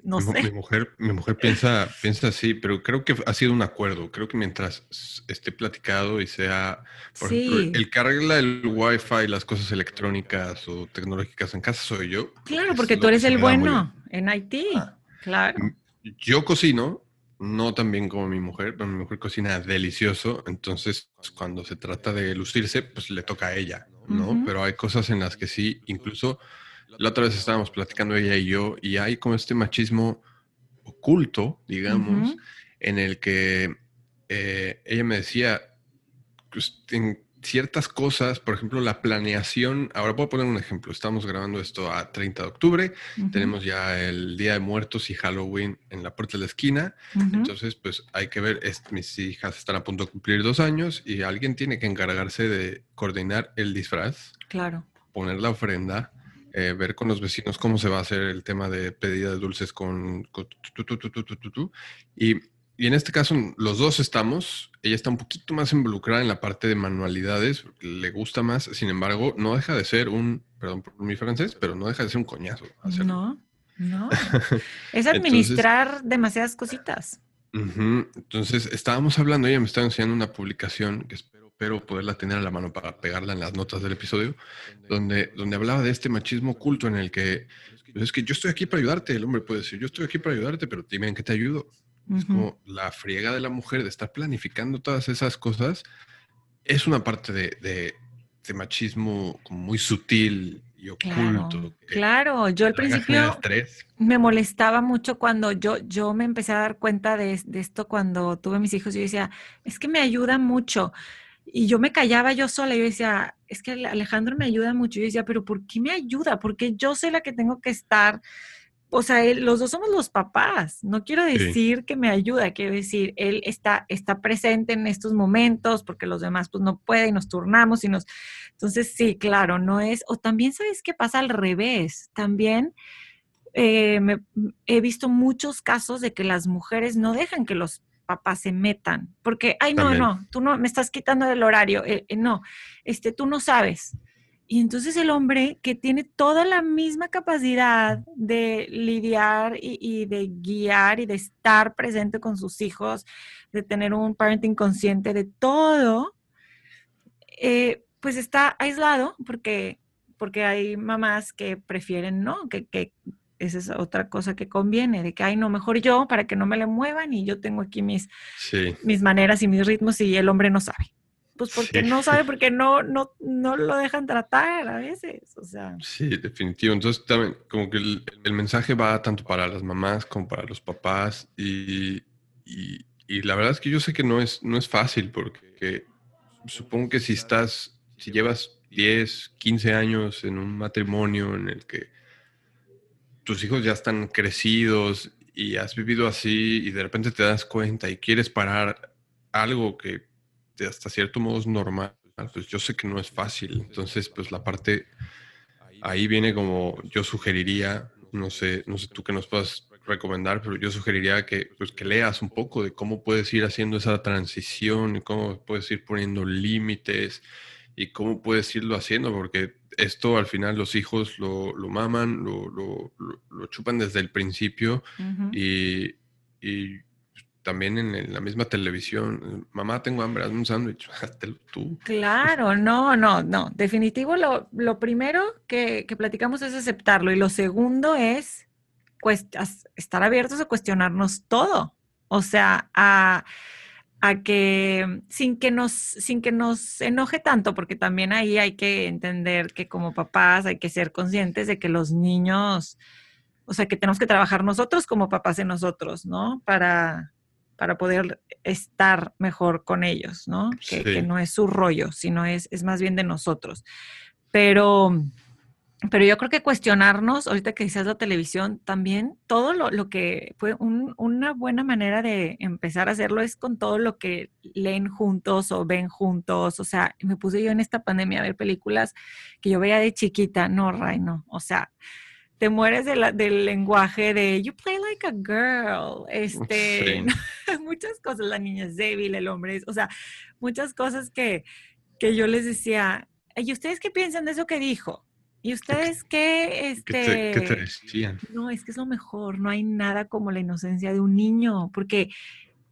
no mi, sé. Mi mujer, mi mujer piensa, piensa así, pero creo que ha sido un acuerdo. Creo que mientras esté platicado y sea, por ejemplo, el que arregla el wifi, las cosas electrónicas o tecnológicas en casa soy yo. Claro, porque tú eres el bueno en Haití. Ah. claro. Mm, yo cocino, no tan bien como mi mujer, pero mi mujer cocina delicioso. Entonces, cuando se trata de lucirse, pues le toca a ella, ¿no? Pero hay cosas en las que sí, incluso la otra vez estábamos platicando ella y yo, y hay como este machismo oculto, digamos, en el que eh, ella me decía, pues, en ciertas cosas, por ejemplo, la planeación, ahora puedo poner un ejemplo, estamos grabando esto a 30 de octubre, tenemos ya el Día de Muertos y Halloween en la puerta de la esquina, entonces pues hay que ver, mis hijas están a punto de cumplir dos años y alguien tiene que encargarse de coordinar el disfraz, claro. poner la ofrenda, eh, ver con los vecinos cómo se va a hacer el tema de pedida de dulces con... y, y, en este caso los dos estamos, ella está un poquito más involucrada en la parte de manualidades, le gusta más, sin embargo, no deja de ser un, perdón por mi francés, pero no deja de ser un coñazo. No, no. es administrar demasiadas cositas. Entonces, estábamos hablando, ella me estaba enseñando una publicación que espero espero poderla tener a la mano para pegarla en las notas del episodio, donde, donde hablaba de este machismo oculto en el que pues, es que yo estoy aquí para ayudarte, el hombre puede decir, yo estoy aquí para ayudarte, pero dime en qué te ayudo. Es como la friega de la mujer de estar planificando todas esas cosas, es una parte de, de, machismo como muy sutil y oculto. Claro, yo al principio me molestaba mucho cuando yo, yo me empecé a dar cuenta de, de, esto cuando tuve mis hijos. Yo decía, es que me ayuda mucho Y yo me callaba yo sola, yo decía, es que Alejandro me ayuda mucho. Yo decía, pero ¿por qué me ayuda? Porque yo soy la que tengo que estar o sea, los dos somos los papás. No quiero decir que me ayuda, quiero decir, él está, está presente en estos momentos porque los demás pues no pueden y nos turnamos y nos... Entonces, sí, claro, no es... O también, ¿sabes qué pasa al revés? También eh, he visto muchos casos de que las mujeres no dejan que los papás se metan, porque, ay, no, no, tú no, me estás quitando del horario, eh, eh, no, este, tú no sabes. Y entonces el hombre que tiene toda la misma capacidad de lidiar y, de guiar y de estar presente con sus hijos, de tener un parenting consciente de todo, eh, pues está aislado porque, porque hay mamás que prefieren, ¿no? Que, que esa es otra cosa que conviene, de que, ay, no, mejor yo para que no me le muevan y yo tengo aquí mis, mis maneras y mis ritmos y el hombre no sabe. Pues porque no sabe, porque no, no, no lo dejan tratar a veces, o sea. Sí, definitivo. Entonces también como que el, mensaje va tanto para las mamás como para los papás y, y, la verdad es que yo sé que no es, no es fácil porque supongo que si estás, si llevas 10, 15 años en un matrimonio en el que tus hijos ya están crecidos y has vivido así y de repente te das cuenta y quieres parar algo que hasta cierto modo es normal, pues yo sé que no es fácil. Entonces, pues la parte ahí viene como yo sugeriría, no sé, no sé tú qué nos puedas recomendar, pero yo sugeriría que, pues, que leas un poco de cómo puedes ir haciendo esa transición y cómo puedes ir poniendo límites y cómo puedes irlo haciendo, porque esto al final los hijos lo, lo maman, lo, lo, lo, chupan desde el principio y, y también en, la misma televisión, mamá, tengo hambre, hazme un sándwich, tú. Claro, no, no, no. Definitivo, lo, lo primero que, que, platicamos es aceptarlo y lo segundo es estar abiertos a cuestionarnos todo. O sea, a, a, que sin que nos sin que nos enoje tanto, porque también ahí hay que entender que como papás hay que ser conscientes de que los niños, o sea, que tenemos que trabajar nosotros como papás en nosotros, ¿no? Para para poder estar mejor con ellos, ¿no? Que, no es su rollo, sino es, es más bien de nosotros. Pero, pero yo creo que cuestionarnos, ahorita que dices la televisión, también todo lo, lo que fue una buena manera de empezar a hacerlo es con todo lo que leen juntos o ven juntos. O sea, me puse yo en esta pandemia a ver películas que yo veía de chiquita, no, Ray, no. O sea, te mueres del lenguaje de you play like a girl, este, muchas cosas, la niña es débil, el hombre es, o sea, muchas cosas que, que yo les decía, ¿y ustedes qué piensan de eso que dijo? ¿Y ustedes qué, este, ¿Qué te, decían? No, es que es lo mejor, no hay nada como la inocencia de un niño, porque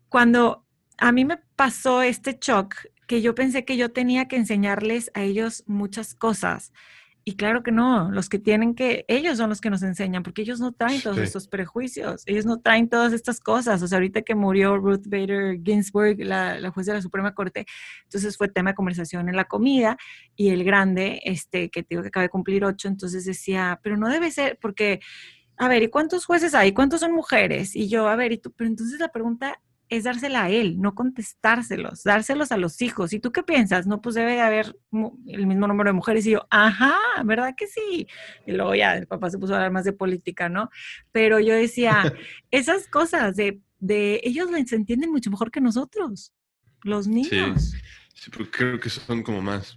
cuando a mí me pasó este shock, que yo pensé que yo tenía que enseñarles a ellos muchas cosas, y claro que no, los que tienen que, ellos son los que nos enseñan, porque ellos no traen todos estos prejuicios, ellos no traen todas estas cosas. O sea, ahorita que murió Ruth Bader Ginsburg, la, la juez de la Suprema Corte, entonces fue tema de conversación en la comida y el grande, este, que digo que acaba de cumplir ocho, entonces decía, pero no debe ser, porque, a ver, ¿y cuántos jueces hay? ¿Cuántos son mujeres? Y yo, a ver, ¿y tú? Pero entonces la pregunta es dársela a él, no contestárselos, dárselos a los hijos. ¿Y tú qué piensas? No, pues debe de haber el mismo número de mujeres. Y yo, ajá, ¿verdad que sí? Y luego ya el papá se puso a hablar más de política, ¿no? Pero yo decía, esas cosas de, de ellos las entienden mucho mejor que nosotros, los niños. Sí, porque creo que son como más,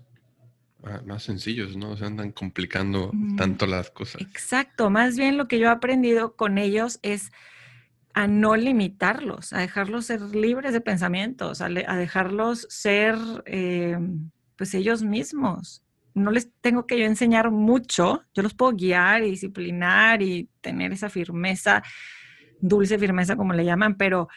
más sencillos, ¿no? O sea, andan complicando tanto las cosas. Exacto, más bien lo que yo he aprendido con ellos es a no limitarlos, a dejarlos ser libres de pensamientos, a, dejarlos ser eh, pues ellos mismos. No les tengo que yo enseñar mucho, yo los puedo guiar y disciplinar y tener esa firmeza, dulce firmeza como le llaman, pero,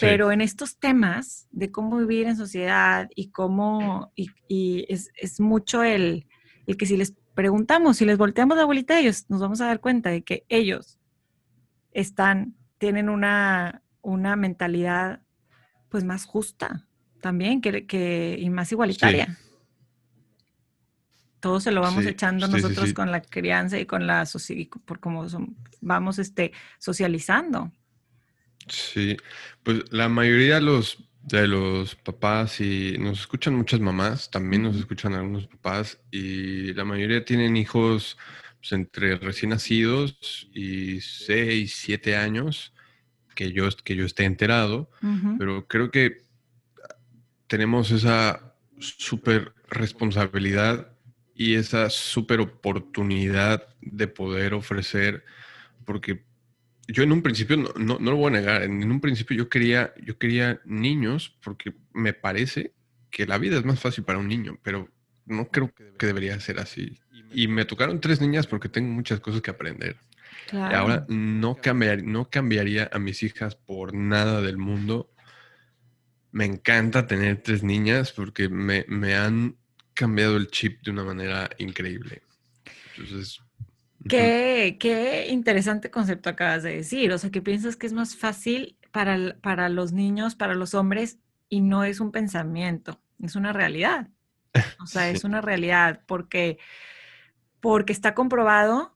pero en estos temas de cómo vivir en sociedad y cómo, y, es, es, mucho el, el que si les preguntamos, si les volteamos la bolita a ellos, nos vamos a dar cuenta de que ellos están tienen una, una mentalidad pues más justa también que, que y más igualitaria. Todo se lo vamos echando nosotros con la crianza y con la por cómo vamos este, socializando. Sí, pues la mayoría de los de los papás y nos escuchan muchas mamás, también nos escuchan algunos papás y la mayoría tienen hijos pues, entre recién nacidos y 6, 7 años que yo, que yo esté enterado, pero creo que tenemos esa súper responsabilidad y esa súper oportunidad de poder ofrecer, porque yo en un principio, no, no, lo voy a negar, en, un principio yo quería, yo quería niños porque me parece que la vida es más fácil para un niño, pero no creo que debería ser así. Y me tocaron tres niñas porque tengo muchas cosas que aprender. Y ahora no, cambiar, no cambiaría a mis hijas por nada del mundo. Me encanta tener tres niñas porque me, me han cambiado el chip de una manera increíble. Entonces, Qué, qué, interesante concepto acabas de decir. O sea, que piensas que es más fácil para, para los niños, para los hombres, y no es un pensamiento, es una realidad. O sea, es una realidad porque, porque está comprobado,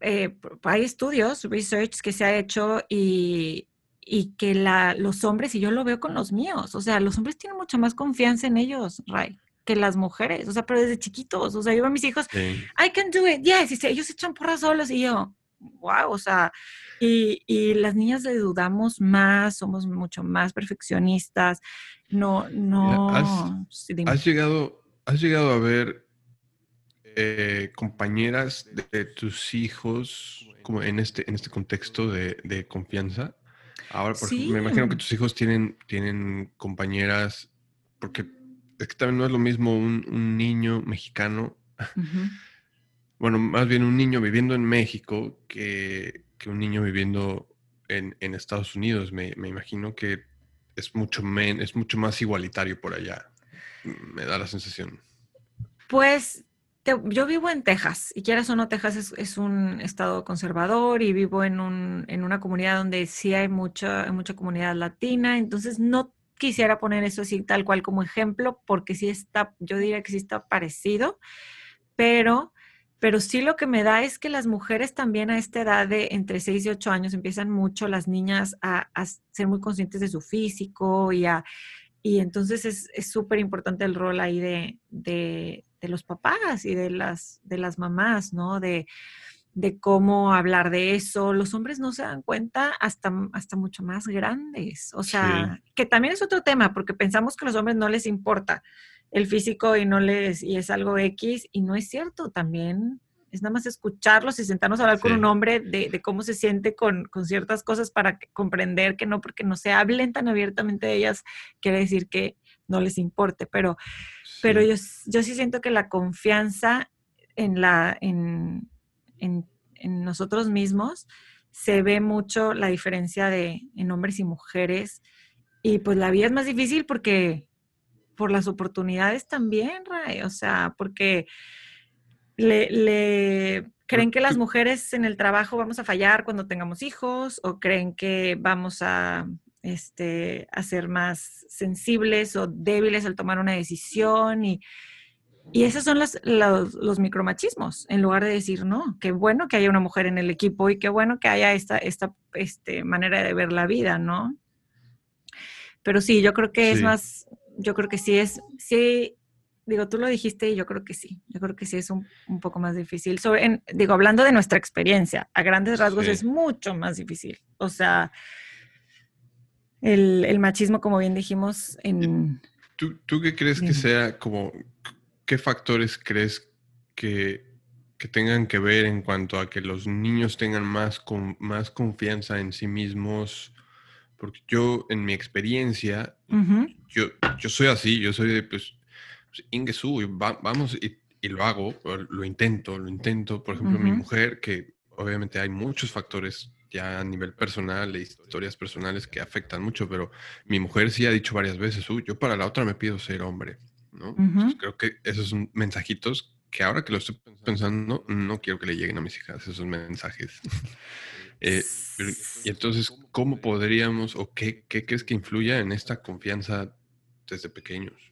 eh, hay estudios, research que se ha hecho y, y que la, los hombres, y yo lo veo con los míos, o sea, los hombres tienen mucha más confianza en ellos, Ray que las mujeres, o sea, pero desde chiquitos, o sea, yo a mis hijos, I can do it, yes, y ellos echan porras solos y yo, wow, o sea, y, y, las niñas le dudamos más, somos mucho más perfeccionistas, no, no. Has, llegado, has llegado a ver eh, compañeras de, tus hijos como en este, en este contexto de, de confianza. Ahora, por me imagino que tus hijos tienen, tienen compañeras, porque es que también no es lo mismo un, niño mexicano, bueno, más bien un niño viviendo en México que, un niño viviendo en, Estados Unidos. Me, imagino que es mucho, es mucho más igualitario por allá, me da la sensación. Pues yo vivo en Texas, y quieras o no, Texas es, un estado conservador y vivo en, un, en una comunidad donde sí hay mucha, mucha comunidad latina, entonces no quisiera poner eso así tal cual como ejemplo, porque sí está, yo diría que sí está parecido, pero, pero sí lo que me da es que las mujeres también a esta edad de entre 6 y 8 años empiezan mucho las niñas a, ser muy conscientes de su físico y a... Y entonces es súper importante el rol ahí de, de, los papás y de las, de las mamás, ¿no? De, de cómo hablar de eso. Los hombres no se dan cuenta hasta, hasta mucho más grandes. O sea, que también es otro tema, porque pensamos que a los hombres no les importa el físico y no les, y es algo X, y no es cierto, también es nada más escucharlos y sentarnos a hablar con un hombre de, cómo se siente con, ciertas cosas para comprender que no, porque no se hablen tan abiertamente de ellas, quiere decir que no les importe, pero, pero yo, yo sí siento que la confianza en la, en, en, nosotros mismos, se ve mucho la diferencia de en hombres y mujeres. Y pues la vida es más difícil porque por las oportunidades también, Ray. O sea, porque le, creen que las mujeres en el trabajo vamos a fallar cuando tengamos hijos o creen que vamos a este, a ser más sensibles o débiles al tomar una decisión y y esos son los, los, micromachismos, en lugar de decir, no, qué bueno que haya una mujer en el equipo y qué bueno que haya esta, esta este, manera de ver la vida, ¿no? Pero sí, yo creo que es más, yo creo que sí es, sí, digo, tú lo dijiste y yo creo que sí, yo creo que sí es un, poco más difícil. Sobre, digo, hablando de nuestra experiencia, a grandes rasgos es mucho más difícil. O sea, el, machismo, como bien dijimos, en... ¿Tú, tú qué crees que sea como ¿qué factores crees que, tengan que ver en cuanto a que los niños tengan más, más confianza en sí mismos? Porque yo, en mi experiencia, yo, yo soy así, yo soy de, pues, pues Ingesu, vamos y, lo hago, lo intento, lo intento. Por ejemplo, mi mujer, que obviamente hay muchos factores ya a nivel personal, de historias personales que afectan mucho, pero mi mujer sí ha dicho varias veces, yo para la otra me pido ser hombre. Creo que esos son mensajitos que ahora que lo estoy pensando, no quiero que le lleguen a mis hijas esos mensajes. Eh, y entonces, ¿cómo podríamos o qué, qué crees que influya en esta confianza desde pequeños?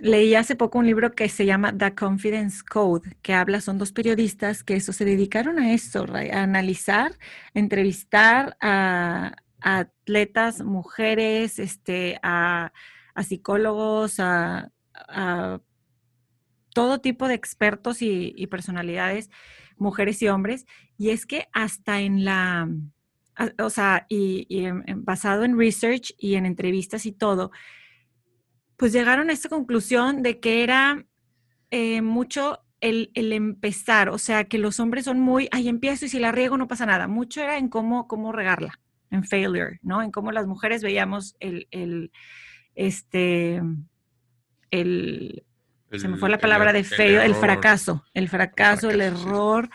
Leí hace poco un libro que se llama The Confidence Code, que habla, son dos periodistas que eso se dedicaron a eso, a analizar, entrevistar a, atletas, mujeres, este, a, psicólogos, a, todo tipo de expertos y, personalidades, mujeres y hombres, y es que hasta en la, o sea, y, basado en research y en entrevistas y todo, pues llegaron a esta conclusión de que era eh, mucho el, empezar, o sea, que los hombres son muy, ay, empiezo y si la riego no pasa nada. Mucho era en cómo, cómo regarla, en failure, ¿no? En cómo las mujeres veíamos el, el este, el, se me fue la palabra de fail, el, fracaso, el fracaso, el, error.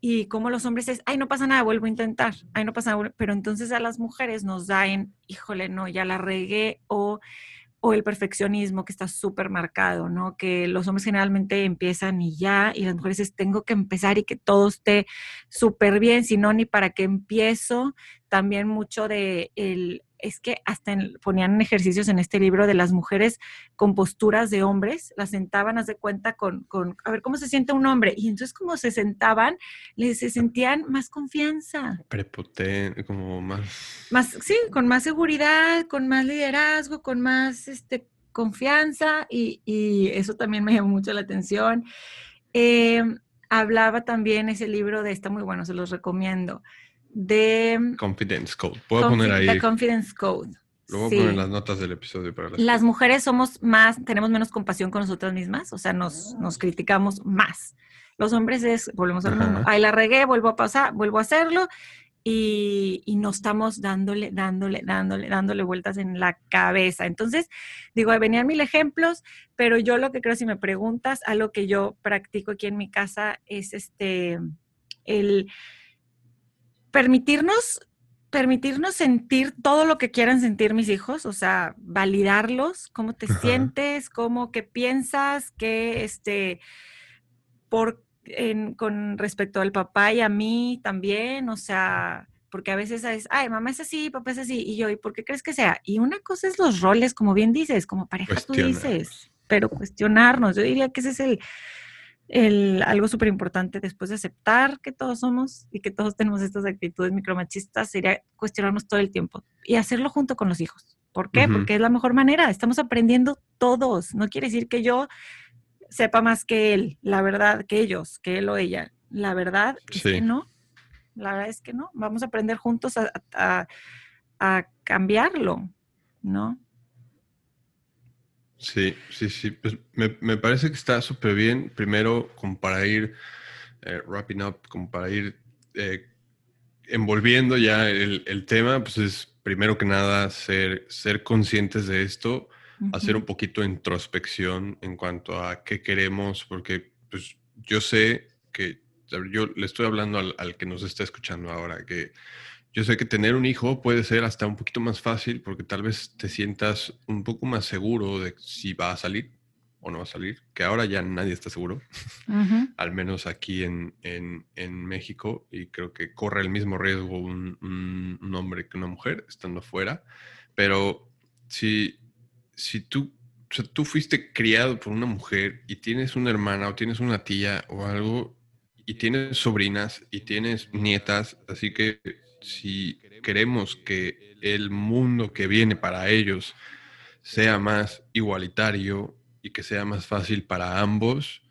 Y cómo los hombres es, ay, no pasa nada, vuelvo a intentar, ay, no pasa nada, pero entonces a las mujeres nos da en, híjole, no, ya la regué, o o el perfeccionismo que está súper marcado, ¿no? Que los hombres generalmente empiezan y ya, y las mujeres es, tengo que empezar y que todo esté súper bien, si no, ni para qué empiezo. También mucho de el, es que hasta ponían ejercicios en este libro de las mujeres con posturas de hombres, las sentaban, haz de cuenta, con, con, a ver cómo se siente un hombre. Y entonces como se sentaban, les se sentían más confianza. Prepotente, como más... Más, sí, con más seguridad, con más liderazgo, con más este, confianza y, y eso también me llamó mucho la atención. Eh, hablaba también ese libro de, está muy bueno, se los recomiendo de... Confidence Code. Puedo poner ahí. The Confidence Code. Luego sí. poner las notas del episodio para las... las mujeres somos más, tenemos menos compasión con nosotras mismas, o sea, nos, nos criticamos más. Los hombres es, volvemos a lo ay, la regué, vuelvo a pasar, vuelvo a hacerlo, y, y no estamos dándole, dándole, dándole, dándole vueltas en la cabeza. Entonces, digo, venían mil ejemplos, pero yo lo que creo, si me preguntas, algo que yo practico aquí en mi casa es este, el permitirnos, permitirnos sentir todo lo que quieran sentir mis hijos, o sea, validarlos, cómo te sientes, cómo, qué piensas, qué, este, por, con respecto al papá y a mí también, o sea, porque a veces es, ay, mamá es así, papá es así, y yo, ¿y por qué crees que sea? Y una cosa es los roles, como bien dices, como pareja tú dices, pero cuestionarnos, yo diría que ese es el, el, algo súper importante después de aceptar que todos somos y que todos tenemos estas actitudes micromachistas sería cuestionarnos todo el tiempo y hacerlo junto con los hijos. ¿Por qué? Porque es la mejor manera. Estamos aprendiendo todos. No quiere decir que yo sepa más que él, la verdad, que ellos, que él o ella. La verdad es que no. La verdad es que no. Vamos a aprender juntos a, a cambiarlo, ¿no? Sí, sí, sí. Pues me, parece que está súper bien. Primero, como para ir eh, wrapping up, como para ir eh, envolviendo ya el, tema, pues es primero que nada ser, ser conscientes de esto, hacer un poquito de introspección en cuanto a qué queremos, porque pues yo sé que yo le estoy hablando al, al que nos está escuchando ahora, que yo sé que tener un hijo puede ser hasta un poquito más fácil porque tal vez te sientas un poco más seguro de si va a salir o no va a salir, que ahora ya nadie está seguro, al menos aquí en, México, y creo que corre el mismo riesgo un, hombre que una mujer estando fuera, pero si, si tú, tú fuiste criado por una mujer y tienes una hermana o tienes una tía o algo, y tienes sobrinas y tienes nietas, así que si queremos que el mundo que viene para ellos sea más igualitario y que sea más fácil para ambos,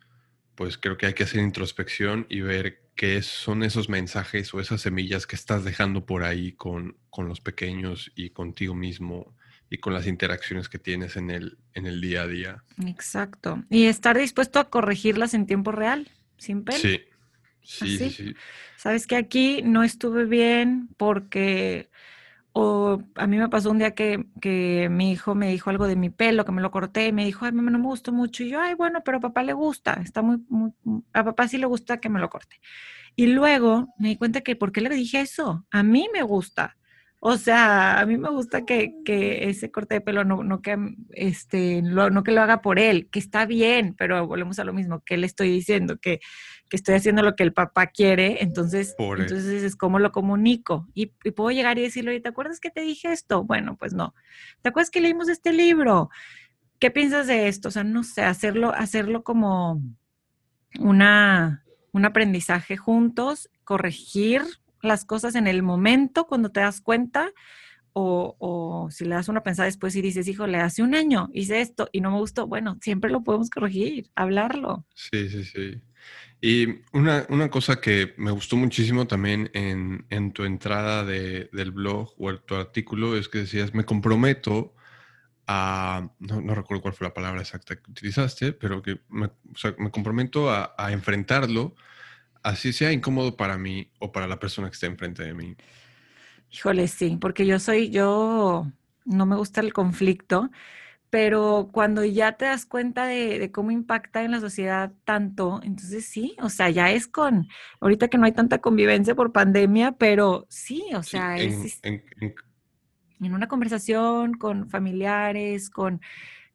pues creo que hay que hacer introspección y ver qué son esos mensajes o esas semillas que estás dejando por ahí con, los pequeños y contigo mismo y con las interacciones que tienes en el, en el día a día. Exacto. Y estar dispuesto a corregirlas en tiempo real, sin pena. Sí, Sí, sí, sí. Sabes que aquí no estuve bien porque o a mí me pasó un día que, que, mi hijo me dijo algo de mi pelo, que me lo corté, y me dijo, ay, no me gustó mucho. Y yo, ay, bueno, pero a papá le gusta, está muy, a papá sí le gusta que me lo corte. Y luego me di cuenta que, ¿por qué le dije eso? A mí me gusta. O sea, a mí me gusta que, que ese corte de pelo no, no, que, este, lo, no que lo haga por él, que está bien, pero volvemos a lo mismo, que le estoy diciendo, que, que estoy haciendo lo que el papá quiere, entonces, entonces es como lo comunico. Y, puedo llegar y decirle, ¿te acuerdas que te dije esto? Bueno, pues no. ¿Te acuerdas que leímos este libro? ¿Qué piensas de esto? O sea, no sé, hacerlo, hacerlo como una, un aprendizaje juntos, corregir las cosas en el momento cuando te das cuenta, o, o, si le das una pensada después y dices, híjole, hace un año hice esto y no me gustó, bueno, siempre lo podemos corregir, hablarlo. Sí, sí, sí. Y una, una cosa que me gustó muchísimo también en, en tu entrada de, del blog o tu artículo es que decías, me comprometo a, no, no, recuerdo cuál fue la palabra exacta que utilizaste, pero que me, me comprometo a, a enfrentarlo, así sea incómodo para mí o para la persona que esté enfrente de mí. Híjole, sí, porque yo soy, yo no me gusta el conflicto, pero cuando ya te das cuenta de, de, cómo impacta en la sociedad tanto, entonces sí, o sea, ya es con, ahorita que no hay tanta convivencia por pandemia, pero sí, o sea, sí, en, es en, en, en, una conversación con familiares, con,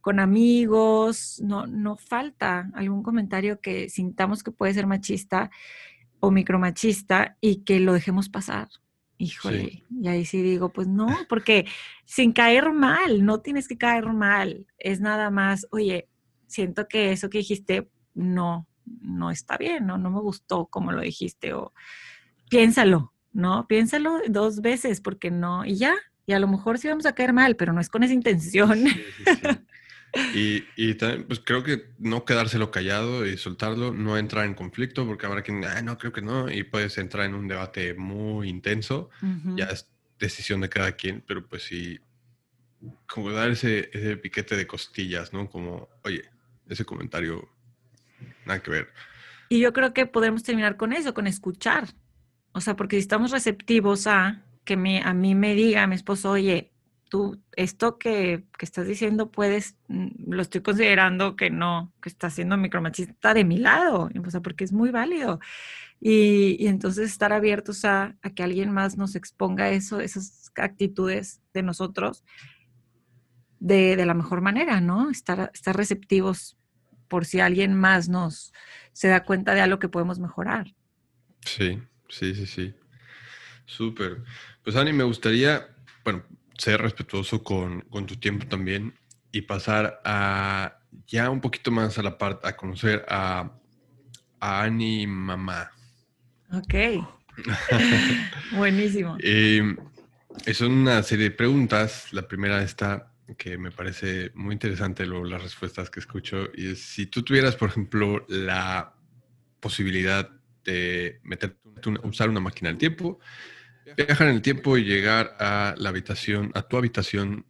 con amigos, no, no falta algún comentario que sintamos que puede ser machista o micromachista y que lo dejemos pasar. Híjole, sí. y ahí sí digo, pues no, porque sin caer mal, no tienes que caer mal, es nada más, oye, siento que eso que dijiste no, no está bien, no, no me gustó como lo dijiste, o piénsalo, ¿no? Piénsalo dos veces, porque no, y ya, y a lo mejor sí vamos a caer mal, pero no es con esa intención. Sí, sí, y, y, también, pues creo que no quedárselo callado y soltarlo, no entrar en conflicto, porque habrá quien, ah, no, creo que no, y puedes entrar en un debate muy intenso, uh -huh. ya es decisión de cada quien, pero pues sí, como dar ese, ese piquete de costillas, ¿no? Como, oye, ese comentario, nada que ver. Y yo creo que podemos terminar con eso, con escuchar. O sea, porque si estamos receptivos a que me, a mí me diga mi esposo, oye, tú, esto que, que, estás diciendo puedes, mm, lo estoy considerando que no, que está siendo micromachista de mi lado, o sea, porque es muy válido. Y, entonces estar abiertos a, a, que alguien más nos exponga eso, esas actitudes de nosotros de, de la mejor manera, ¿no? Estar, estar receptivos por si alguien más nos se da cuenta de algo que podemos mejorar. Sí, sí, sí, sí. Súper. Pues Ani, me gustaría, bueno, ser respetuoso con, con, tu tiempo también y pasar a ya un poquito más a la parte, a conocer a, a Ani Mamá. Ok. Buenísimo. Eh, son una serie de preguntas. La primera está que me parece muy interesante lo, las respuestas que escucho y es si tú tuvieras, por ejemplo, la posibilidad de meter, usar una máquina del tiempo viajar en el tiempo y llegar a la habitación, a tu habitación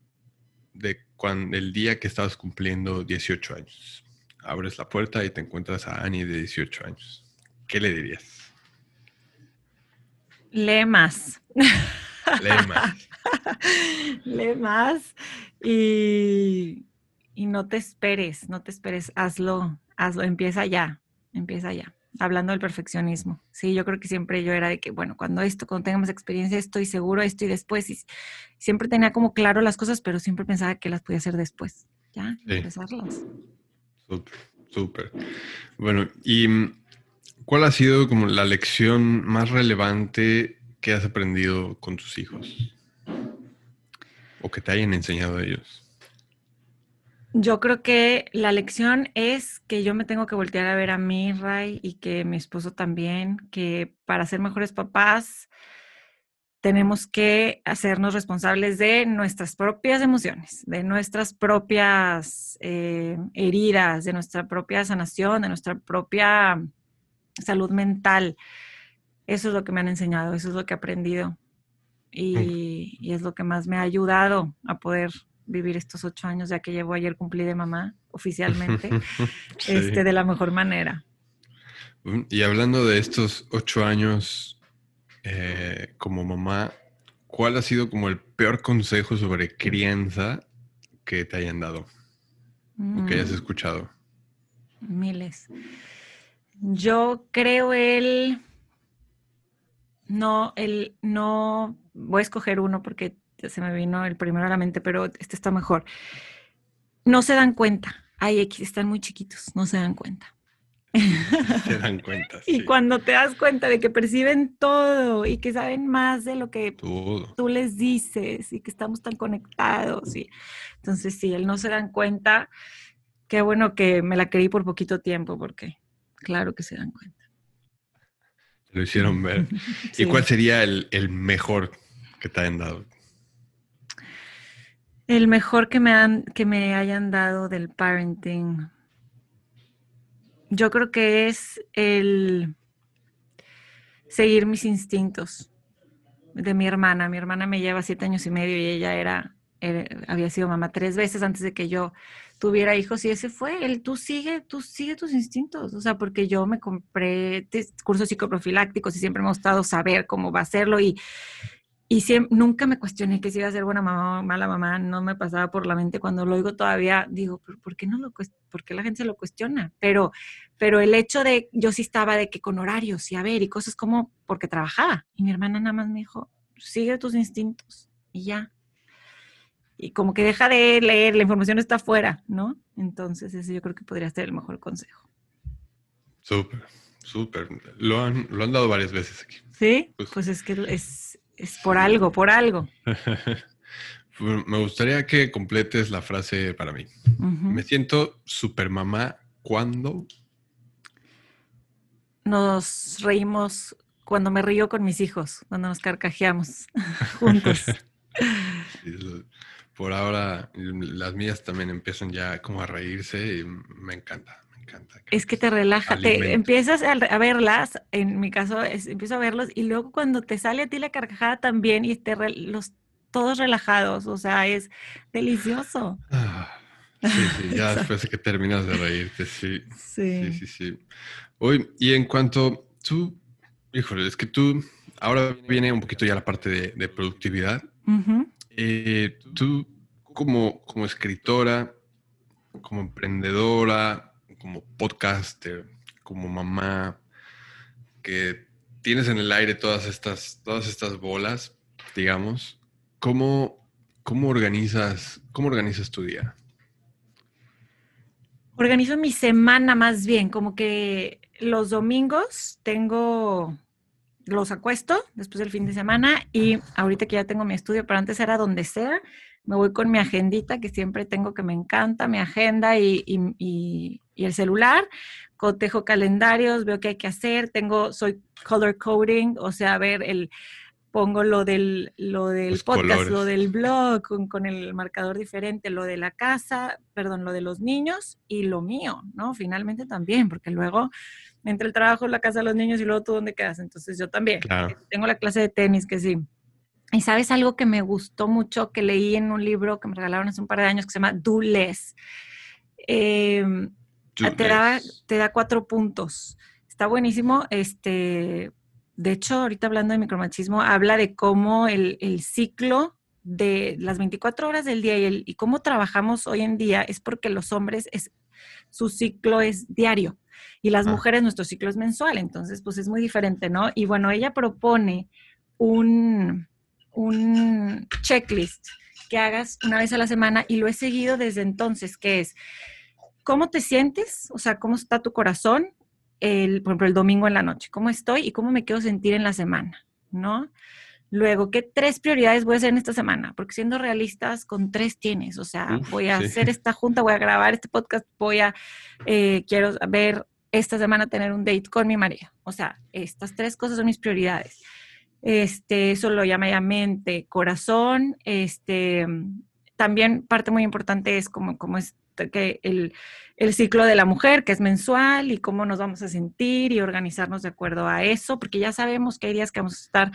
de cuando, el día que estabas cumpliendo 18 años. Abres la puerta y te encuentras a Annie de 18 años. ¿Qué le dirías? Lee más. Lee más. Lee más y, y no te esperes, no te esperes, hazlo, hazlo, empieza ya, empieza ya hablando del perfeccionismo. Sí, yo creo que siempre yo era de que, bueno, cuando esto, cuando tengamos experiencia, estoy seguro esto y después. Y siempre tenía como claro las cosas, pero siempre pensaba que las podía hacer después. Ya, sí. empezarlas. Súper, súper. Bueno, ¿y mm, cuál ha sido como la lección más relevante que has aprendido con tus hijos? O que te hayan enseñado a ellos. Yo creo que la lección es que yo me tengo que voltear a ver a mí, Ray, y que mi esposo también, que para ser mejores papás tenemos que hacernos responsables de nuestras propias emociones, de nuestras propias eh, heridas, de nuestra propia sanación, de nuestra propia salud mental. Eso es lo que me han enseñado, eso es lo que he aprendido y, y es lo que más me ha ayudado a poder vivir estos ocho años, ya que llevo ayer cumplí de mamá oficialmente, sí. este, de la mejor manera. Y hablando de estos ocho años eh, como mamá, ¿cuál ha sido como el peor consejo sobre crianza que te hayan dado? Mm. O que hayas mm. escuchado. Miles. Yo creo el... No, el no... Voy a escoger uno porque se me vino el primero a la mente, pero este está mejor. No se dan cuenta. Ay, X, están muy chiquitos, no se dan cuenta. Se dan cuenta. Sí. Y cuando te das cuenta de que perciben todo y que saben más de lo que todo. tú les dices y que estamos tan conectados. Y... Entonces, sí, él no se dan cuenta. Qué bueno que me la creí por poquito tiempo, porque claro que se dan cuenta. Lo hicieron ver. sí. ¿Y cuál sería el, el mejor que te hayan dado? El mejor que me, han, que me hayan dado del parenting. Yo creo que es el seguir mis instintos de mi hermana. Mi hermana me lleva siete años y medio y ella era, había sido mamá tres veces antes de que yo tuviera hijos y ese fue el tú sigue, tú sigue tus instintos. O sea, porque yo me compré cursos psicoprofilácticos y siempre me ha gustado saber cómo va a hacerlo y, y nunca me cuestioné que si iba a ser buena mamá o mala mamá, no me pasaba por la mente. Cuando lo oigo todavía, digo, ¿por qué, no lo, ¿por qué la gente se lo cuestiona? Pero, pero el hecho de, yo sí estaba de que con horarios y a ver y cosas como, porque trabajaba. Y mi hermana nada más me dijo, sigue tus instintos y ya. Y como que deja de leer, la información está afuera, ¿no? Entonces, ese yo creo que podría ser el mejor consejo. Súper, súper. Lo han, lo han dado varias veces aquí. Sí, pues, pues es que es, es por algo, por algo. Me gustaría que completes la frase para mí. Me siento super mamá cuando nos reímos, cuando me río con mis hijos, cuando nos carcajeamos juntos. por ahora las mías también empiezan ya como a reírse y me encanta. Encanta. Es que te relaja, te empiezas a, verlas, en mi caso empiezo a verlos y luego cuando te sale a ti la carcajada también y te los todos relajados, o sea, es delicioso. Ah, sí, sí, ya después de que terminas de reírte, sí. Sí, sí, sí. Hoy, y en cuanto tú, híjole, es que tú, ahora viene un poquito ya la parte de, productividad. Eh, tú, como, como escritora, como emprendedora, como podcaster, como mamá, que tienes en el aire todas estas, todas estas bolas, digamos, ¿Cómo, cómo, organizas, ¿Cómo organizas tu día? Organizo mi semana más bien, como que los domingos tengo, los acuesto después del fin de semana y ahorita que ya tengo mi estudio, pero antes era donde sea, me voy con mi agendita que siempre tengo que me encanta, mi agenda y, y el celular, cotejo calendarios, veo qué hay que hacer, tengo, soy color coding, o sea, a ver el pongo lo del, lo del podcast, lo del blog con, el marcador diferente, lo de la casa, perdón, lo de los niños y lo mío, ¿no? Finalmente también, porque luego entre el trabajo, la casa de los niños y luego tú dónde quedas. Entonces yo también. Tengo la clase de tenis que sí. Y sabes algo que me gustó mucho, que leí en un libro que me regalaron hace un par de años que se llama Do Less. Em, te, da, te da cuatro puntos. Está buenísimo. Este, de hecho, ahorita hablando de micromachismo, habla de cómo el, ciclo de las 24 horas del día y, cómo trabajamos hoy en día es porque los hombres, es, su ciclo es diario y las ah. mujeres, nuestro ciclo es mensual. Entonces, pues es muy diferente, ¿no? Y bueno, ella propone un, un checklist que hagas una vez a la semana y lo he seguido desde entonces, que es, ¿cómo te sientes? O sea, ¿cómo está tu corazón? el, por ejemplo, el domingo en la noche, cómo estoy y cómo me quiero sentir en la semana, ¿no? Luego, ¿qué tres prioridades voy a hacer en esta semana? Porque siendo realistas, con tres tienes, o sea, voy a hacer esta junta, voy a grabar este podcast, voy a, eh, quiero ver esta semana tener un date con mi marido. O sea, estas tres cosas son mis prioridades. Este, eso lo llama ya mente, corazón, este, también parte muy importante es como, como es que el, el, ciclo de la mujer, que es mensual, y cómo nos vamos a sentir y organizarnos de acuerdo a eso, porque ya sabemos que hay días que vamos a estar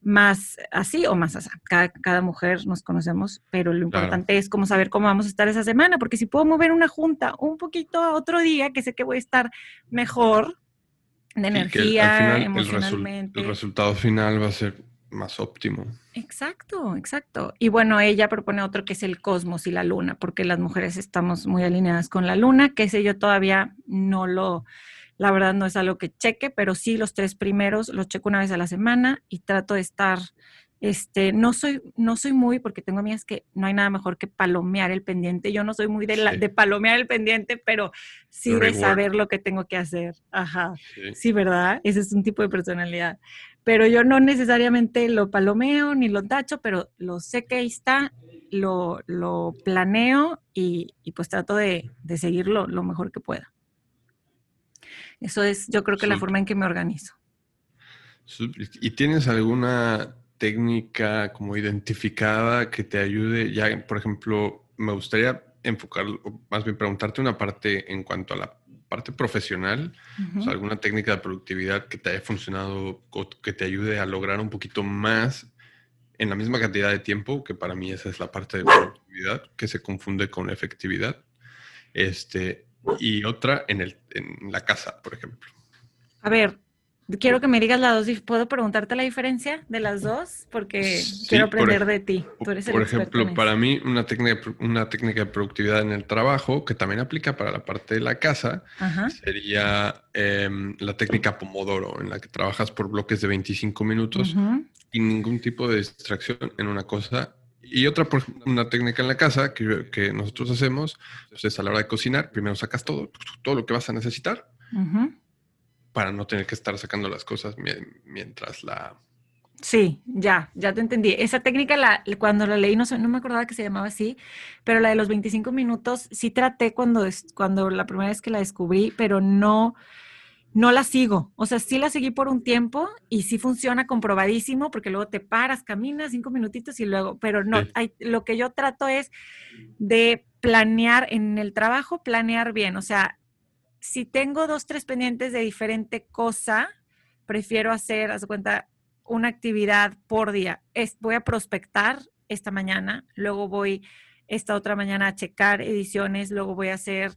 más así o más así. Cada, cada mujer nos conocemos, pero lo importante es cómo saber cómo vamos a estar esa semana, porque si puedo mover una junta un poquito a otro día, que sé que voy a estar mejor de energía, emocionalmente. el resultado final va a ser más óptimo. Exacto, exacto. Y bueno, ella propone otro que es el cosmos y la luna, porque las mujeres estamos muy alineadas con la luna, que ese yo todavía no lo, la verdad no es algo que cheque, pero sí los tres primeros los checo una vez a la semana y trato de estar este, no soy, no soy muy, porque tengo amigas que no hay nada mejor que palomear el pendiente. Yo no soy muy de, la, de palomear el pendiente, pero sí de saber lo que tengo que hacer. Ajá. Sí. ¿verdad? Ese es un tipo de personalidad. Pero yo no necesariamente lo palomeo ni lo tacho, pero lo sé que ahí está, lo, lo planeo y, y, pues trato de, de seguirlo lo mejor que pueda. Eso es, yo creo que la forma en que me organizo. ¿Y tienes alguna técnica como identificada que te ayude? Ya, por ejemplo, me gustaría enfocar, más bien preguntarte una parte en cuanto a la parte profesional, o sea, alguna técnica de productividad que te haya funcionado o que te ayude a lograr un poquito más en la misma cantidad de tiempo, que para mí esa es la parte de productividad, que se confunde con efectividad. Este, y otra en, el, en la casa, por ejemplo. A ver, quiero que me digas las dos. ¿Puedo preguntarte la diferencia de las dos? Porque quiero aprender de ti. por ejemplo, para mí, una técnica, una técnica de productividad en el trabajo, que también aplica para la parte de la casa, sería em, la técnica Pomodoro, en la que trabajas por bloques de 25 minutos y ningún tipo de distracción en una cosa. Y otra, una técnica en la casa que, que nosotros hacemos, pues, es a la hora de cocinar, primero sacas todo, todo lo que vas a necesitar para no tener que estar sacando las cosas mientras la... Sí, ya, ya te entendí. Esa técnica, la, cuando la leí, no, no me acordaba que se llamaba así, pero la de los 25 minutos sí traté cuando, cuando la primera vez que la descubrí, pero no, no la sigo. O sea, sí la seguí por un tiempo y sí funciona comprobadísimo porque luego te paras, caminas cinco minutitos y luego, pero no, hay, lo que yo trato es de planear en el trabajo, planear bien. O sea, si tengo dos, tres pendientes de diferente cosa, prefiero hacer, haz cuenta, una actividad por día. Es, voy a prospectar esta mañana, luego voy esta otra mañana a checar ediciones, luego voy a hacer,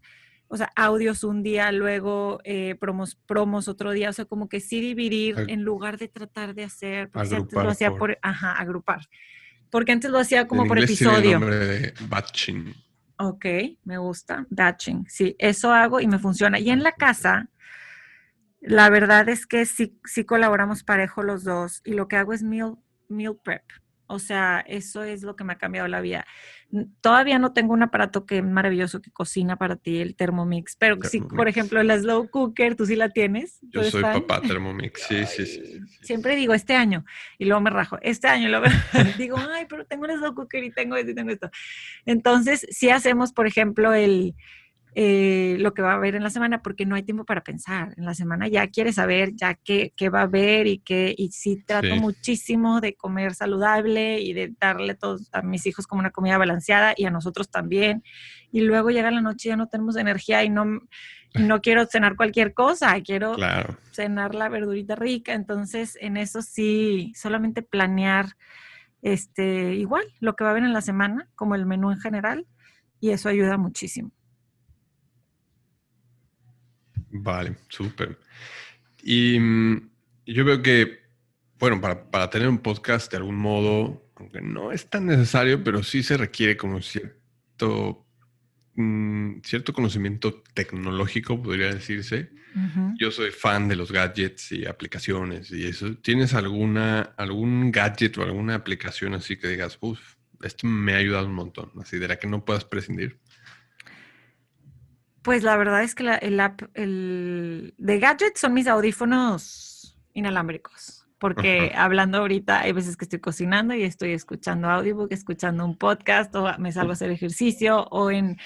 o sea, audios un día, luego eh, promos, promos otro día, o sea, como que sí dividir en lugar de tratar de hacer, porque antes lo hacía por, ajá, agrupar. Porque antes lo hacía como por episodio. de batching. Ok, me gusta. Batching. Sí, eso hago y me funciona. Y en la casa, la verdad es que sí, sí colaboramos parejo los dos y lo que hago es meal, meal prep. O sea, eso es lo que me ha cambiado la vida. Todavía no tengo un aparato que maravilloso que cocina para ti, el Thermomix, pero si, por ejemplo, la Slow Cooker, tú sí la tienes. Yo soy papá Thermomix, sí, sí, sí, Siempre digo este año y luego me rajo, este año y luego digo, ay, pero tengo la Slow Cooker y tengo esto y tengo esto. Entonces, si hacemos, por ejemplo, el eh, lo que va a haber en la semana porque no hay tiempo para pensar. En la semana ya quieres saber ya qué, qué va a haber y qué, y sí trato muchísimo de comer saludable y de darle todos a mis hijos como una comida balanceada y a nosotros también. Y luego llega la noche y ya no tenemos energía y no, no quiero cenar cualquier cosa, quiero cenar la verdurita rica. Entonces, en eso sí, solamente planear este, igual lo que va a haber en la semana, como el menú en general, y eso ayuda muchísimo. Vale, súper. Y mm, yo veo que, bueno, para, tener un podcast de algún modo, aunque no es tan necesario, pero sí se requiere como cierto, mm, cierto conocimiento tecnológico, podría decirse. Yo soy fan de los gadgets y aplicaciones y eso. ¿Tienes alguna, algún gadget o alguna aplicación así que digas, uff, esto me ha ayudado un montón, así de la que no puedas prescindir? Pues la verdad es que el app, el de gadgets son mis audífonos inalámbricos. Porque hablando ahorita, hay veces que estoy cocinando y estoy escuchando audiobook, escuchando un podcast, o me salgo a hacer ejercicio, o en.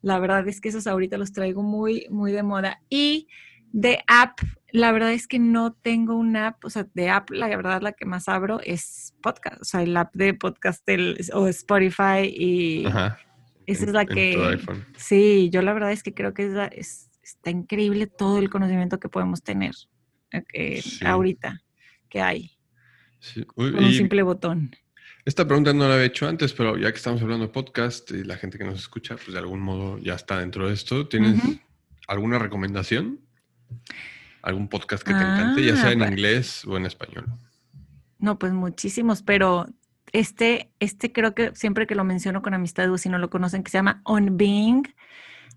La verdad es que esos ahorita los traigo muy, muy de moda. Y de app, la verdad es que no tengo una app, o sea, de app, la verdad, la que más abro es podcast, o sea, el app de podcast o Spotify y. Esa es la que... Sí, yo la verdad es que creo que es, está increíble todo el conocimiento que podemos tener eh, ahorita, que hay. con un simple botón. Esta pregunta no la había hecho antes, pero ya que estamos hablando de podcast y la gente que nos escucha, pues de algún modo ya está dentro de esto. ¿Tienes alguna recomendación? ¿Algún podcast que te encante, ya sea en inglés o en español? No, pues muchísimos, pero este, este creo que siempre que lo menciono con amistad, si no lo conocen, que se llama On Being,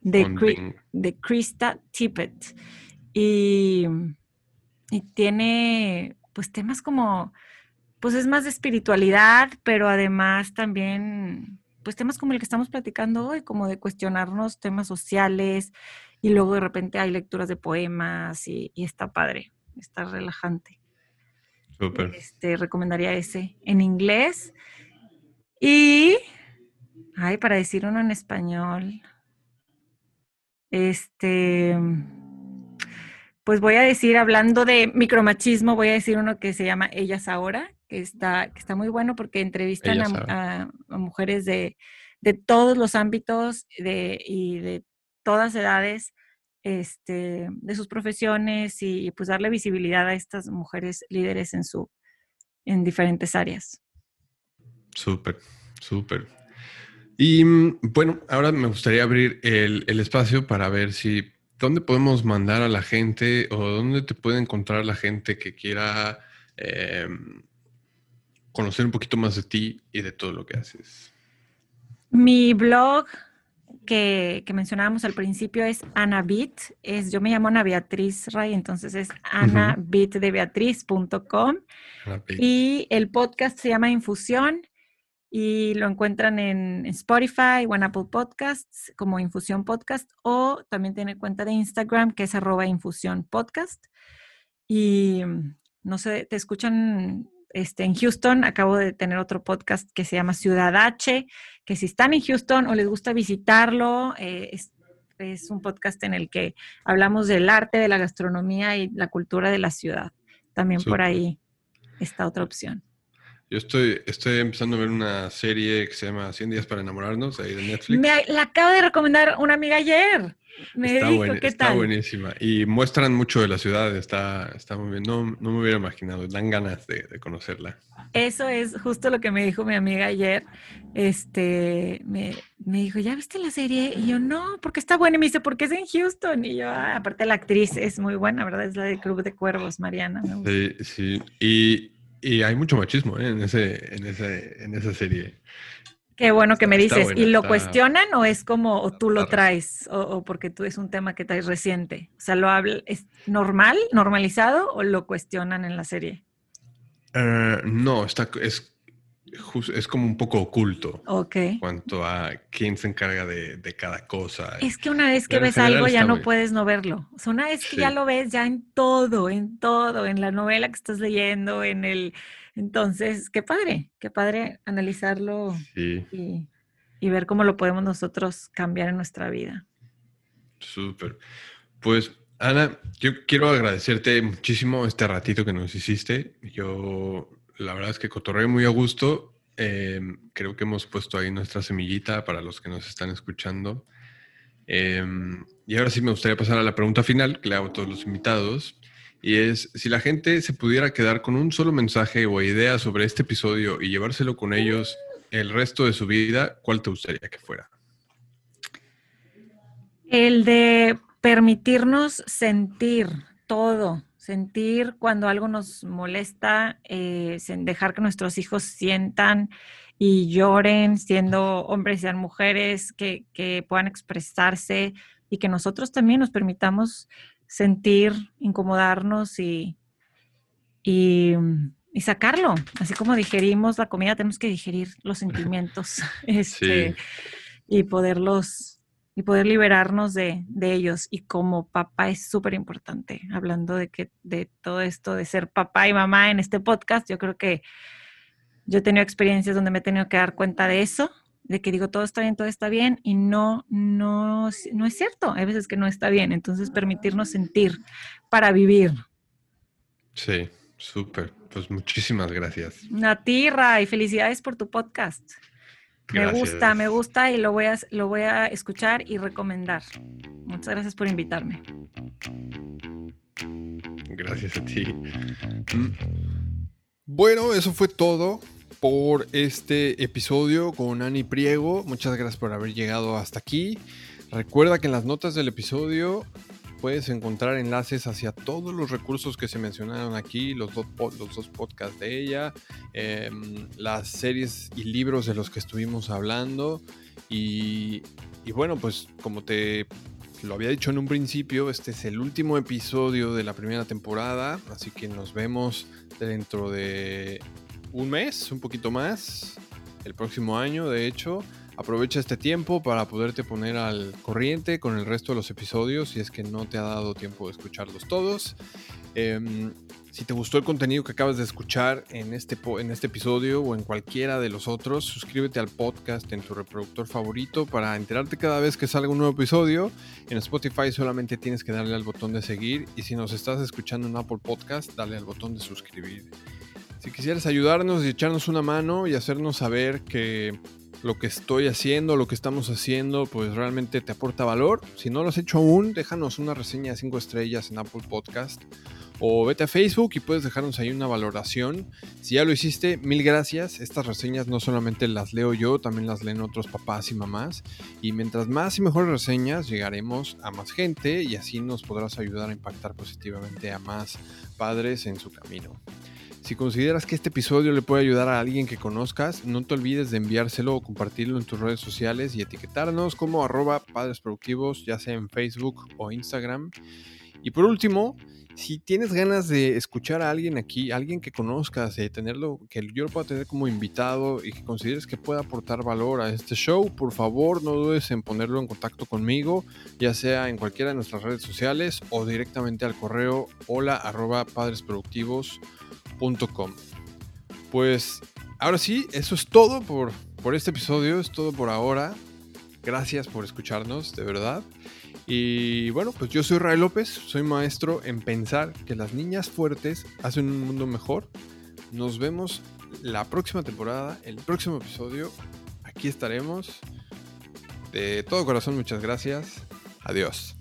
de, de Krista Tippett. Y, y tiene pues temas como, pues es más de espiritualidad, pero además también, pues temas como el que estamos platicando hoy, como de cuestionarnos temas sociales y luego de repente hay lecturas de poemas y, y está padre, está relajante. Este, recomendaría ese en inglés. Y, ay, para decir uno en español, este, pues voy a decir, hablando de micromachismo, voy a decir uno que se llama Ellas Ahora, que está, que está muy bueno porque entrevistan a, mujeres de, todos los ámbitos de, y de todas edades, este, de sus profesiones y pues darle visibilidad a estas mujeres líderes en su en diferentes áreas. Súper, súper. Y mm, bueno, ahora me gustaría abrir el, el, espacio para ver si dónde podemos mandar a la gente o dónde te puede encontrar la gente que quiera em, conocer un poquito más de ti y de todo lo que haces. Mi blog que, mencionábamos al principio es Anabit. Es, yo me llamo Ana Beatriz Ray, entonces es anabitdebeatriz.com. Y el podcast se llama Infusión y lo encuentran en Spotify o en Apple Podcasts como Infusión Podcast o también tiene cuenta de Instagram que es arroba Infusión Podcast. Y no sé, te escuchan este, en Houston. Acabo de tener otro podcast que se llama Ciudad H, que si están en Houston o les gusta visitarlo, eh, es, un podcast en el que hablamos del arte, de la gastronomía y la cultura de la ciudad. También por ahí está otra opción. Yo estoy, estoy empezando a ver una serie que se llama 100 días para enamorarnos, ahí de Netflix. Me la acabo de recomendar una amiga ayer. Me está, dijo, ¿qué está buenísima. Y muestran mucho de la ciudad, está, está muy bien. No, no me hubiera imaginado, dan ganas de, conocerla. Eso es justo lo que me dijo mi amiga ayer. Este, me, me, dijo, ¿ya viste la serie? Y yo, no, porque está buena. Y me dice, porque es en Houston. Y yo, ah, aparte la actriz es muy buena, ¿verdad? Es la del Club de Cuervos, Mariana. Sí, sí. Y, y hay mucho machismo ¿eh? en, ese, en, ese, en esa serie. Qué bueno que me dices. ¿Y lo cuestionan o es como, o tú lo traes, o, porque tú es un tema que traes reciente? O sea, ¿lo habla, ¿es normal, normalizado o lo cuestionan en la serie? Eh, no, está, es es como un poco oculto. Ok. Cuanto a quién se encarga de, cada cosa. Es que una vez que ves algo ya no puedes no verlo. O sea, una vez que ya lo ves ya en todo, en todo, en la novela que estás leyendo, en el... Entonces, qué padre, qué padre analizarlo y, y ver cómo lo podemos nosotros cambiar en nuestra vida. Súper. Pues Ana, yo quiero agradecerte muchísimo este ratito que nos hiciste. Yo la verdad es que cotorreo muy a gusto. Em, creo que hemos puesto ahí nuestra semillita para los que nos están escuchando. Em, y ahora sí me gustaría pasar a la pregunta final que le hago a todos los invitados. Y es, si la gente se pudiera quedar con un solo mensaje o idea sobre este episodio y llevárselo con ellos el resto de su vida, ¿cuál te gustaría que fuera? El de permitirnos sentir todo, sentir cuando algo nos molesta, eh, dejar que nuestros hijos sientan y lloren, siendo hombres, sean mujeres, que, puedan expresarse y que nosotros también nos permitamos sentir, incomodarnos y, y, sacarlo. Así como digerimos la comida, tenemos que digerir los sentimientos este, y poderlos y poder liberarnos de, ellos. Y como papá es súper importante, hablando de, que, de todo esto de ser papá y mamá en este podcast, yo creo que yo he tenido experiencias donde me he tenido que dar cuenta de eso, de que digo todo está bien, todo está bien, y no, no, no es cierto, hay veces que no está bien, entonces permitirnos sentir para vivir. Sí, súper, pues muchísimas gracias. A ti, y felicidades por tu podcast. Me gusta, me gusta y lo voy, a, lo voy a escuchar y recomendar. Muchas gracias por invitarme. Gracias a ti. Bueno, eso fue todo por este episodio con Ani Priego. Muchas gracias por haber llegado hasta aquí. Recuerda que en las notas del episodio puedes encontrar enlaces hacia todos los recursos que se mencionaron aquí, los dos, podcasts de ella, em, las series y libros de los que estuvimos hablando. Y, y bueno, pues como te lo había dicho en un principio, este es el último episodio de la primera temporada, así que nos vemos dentro de un mes, un poquito más, el próximo año, de hecho. Aprovecha este tiempo para poderte poner al corriente con el resto de los episodios si es que no te ha dado tiempo de escucharlos todos. Em, si te gustó el contenido que acabas de escuchar en este, en este episodio o en cualquiera de los otros, suscríbete al podcast en tu reproductor favorito para enterarte cada vez que salga un nuevo episodio. En Spotify solamente tienes que darle al botón de seguir y si nos estás escuchando en Apple Podcast, dale al botón de suscribir. Si quisieras ayudarnos y echarnos una mano y hacernos saber que lo que estoy haciendo, lo que estamos haciendo, pues realmente te aporta valor. Si no lo has hecho aún, déjanos una reseña de 5 estrellas en Apple Podcast o vete a Facebook y puedes dejarnos ahí una valoración. Si ya lo hiciste, mil gracias. Estas reseñas no solamente las leo yo, también las leen otros papás y mamás. Y mientras más y mejores reseñas, llegaremos a más gente y así nos podrás ayudar a impactar positivamente a más padres en su camino. Si consideras que este episodio le puede ayudar a alguien que conozcas, no te olvides de enviárselo o compartirlo en tus redes sociales y etiquetarnos como arroba padres productivos, ya sea en Facebook o Instagram. Y por último, si tienes ganas de escuchar a alguien aquí, alguien que conozcas, de tenerlo, que yo lo pueda tener como invitado y que consideres que pueda aportar valor a este show, por favor no dudes en ponerlo en contacto conmigo, ya sea en cualquiera de nuestras redes sociales o directamente al correo hola arroba padresproductivos.com. Pues ahora sí, eso es todo por, por este episodio, es todo por ahora. Gracias por escucharnos, de verdad. Y bueno, pues yo soy Ray López, soy maestro en pensar que las niñas fuertes hacen un mundo mejor. Nos vemos la próxima temporada, el próximo episodio. Aquí estaremos. De todo corazón, muchas gracias. Adiós.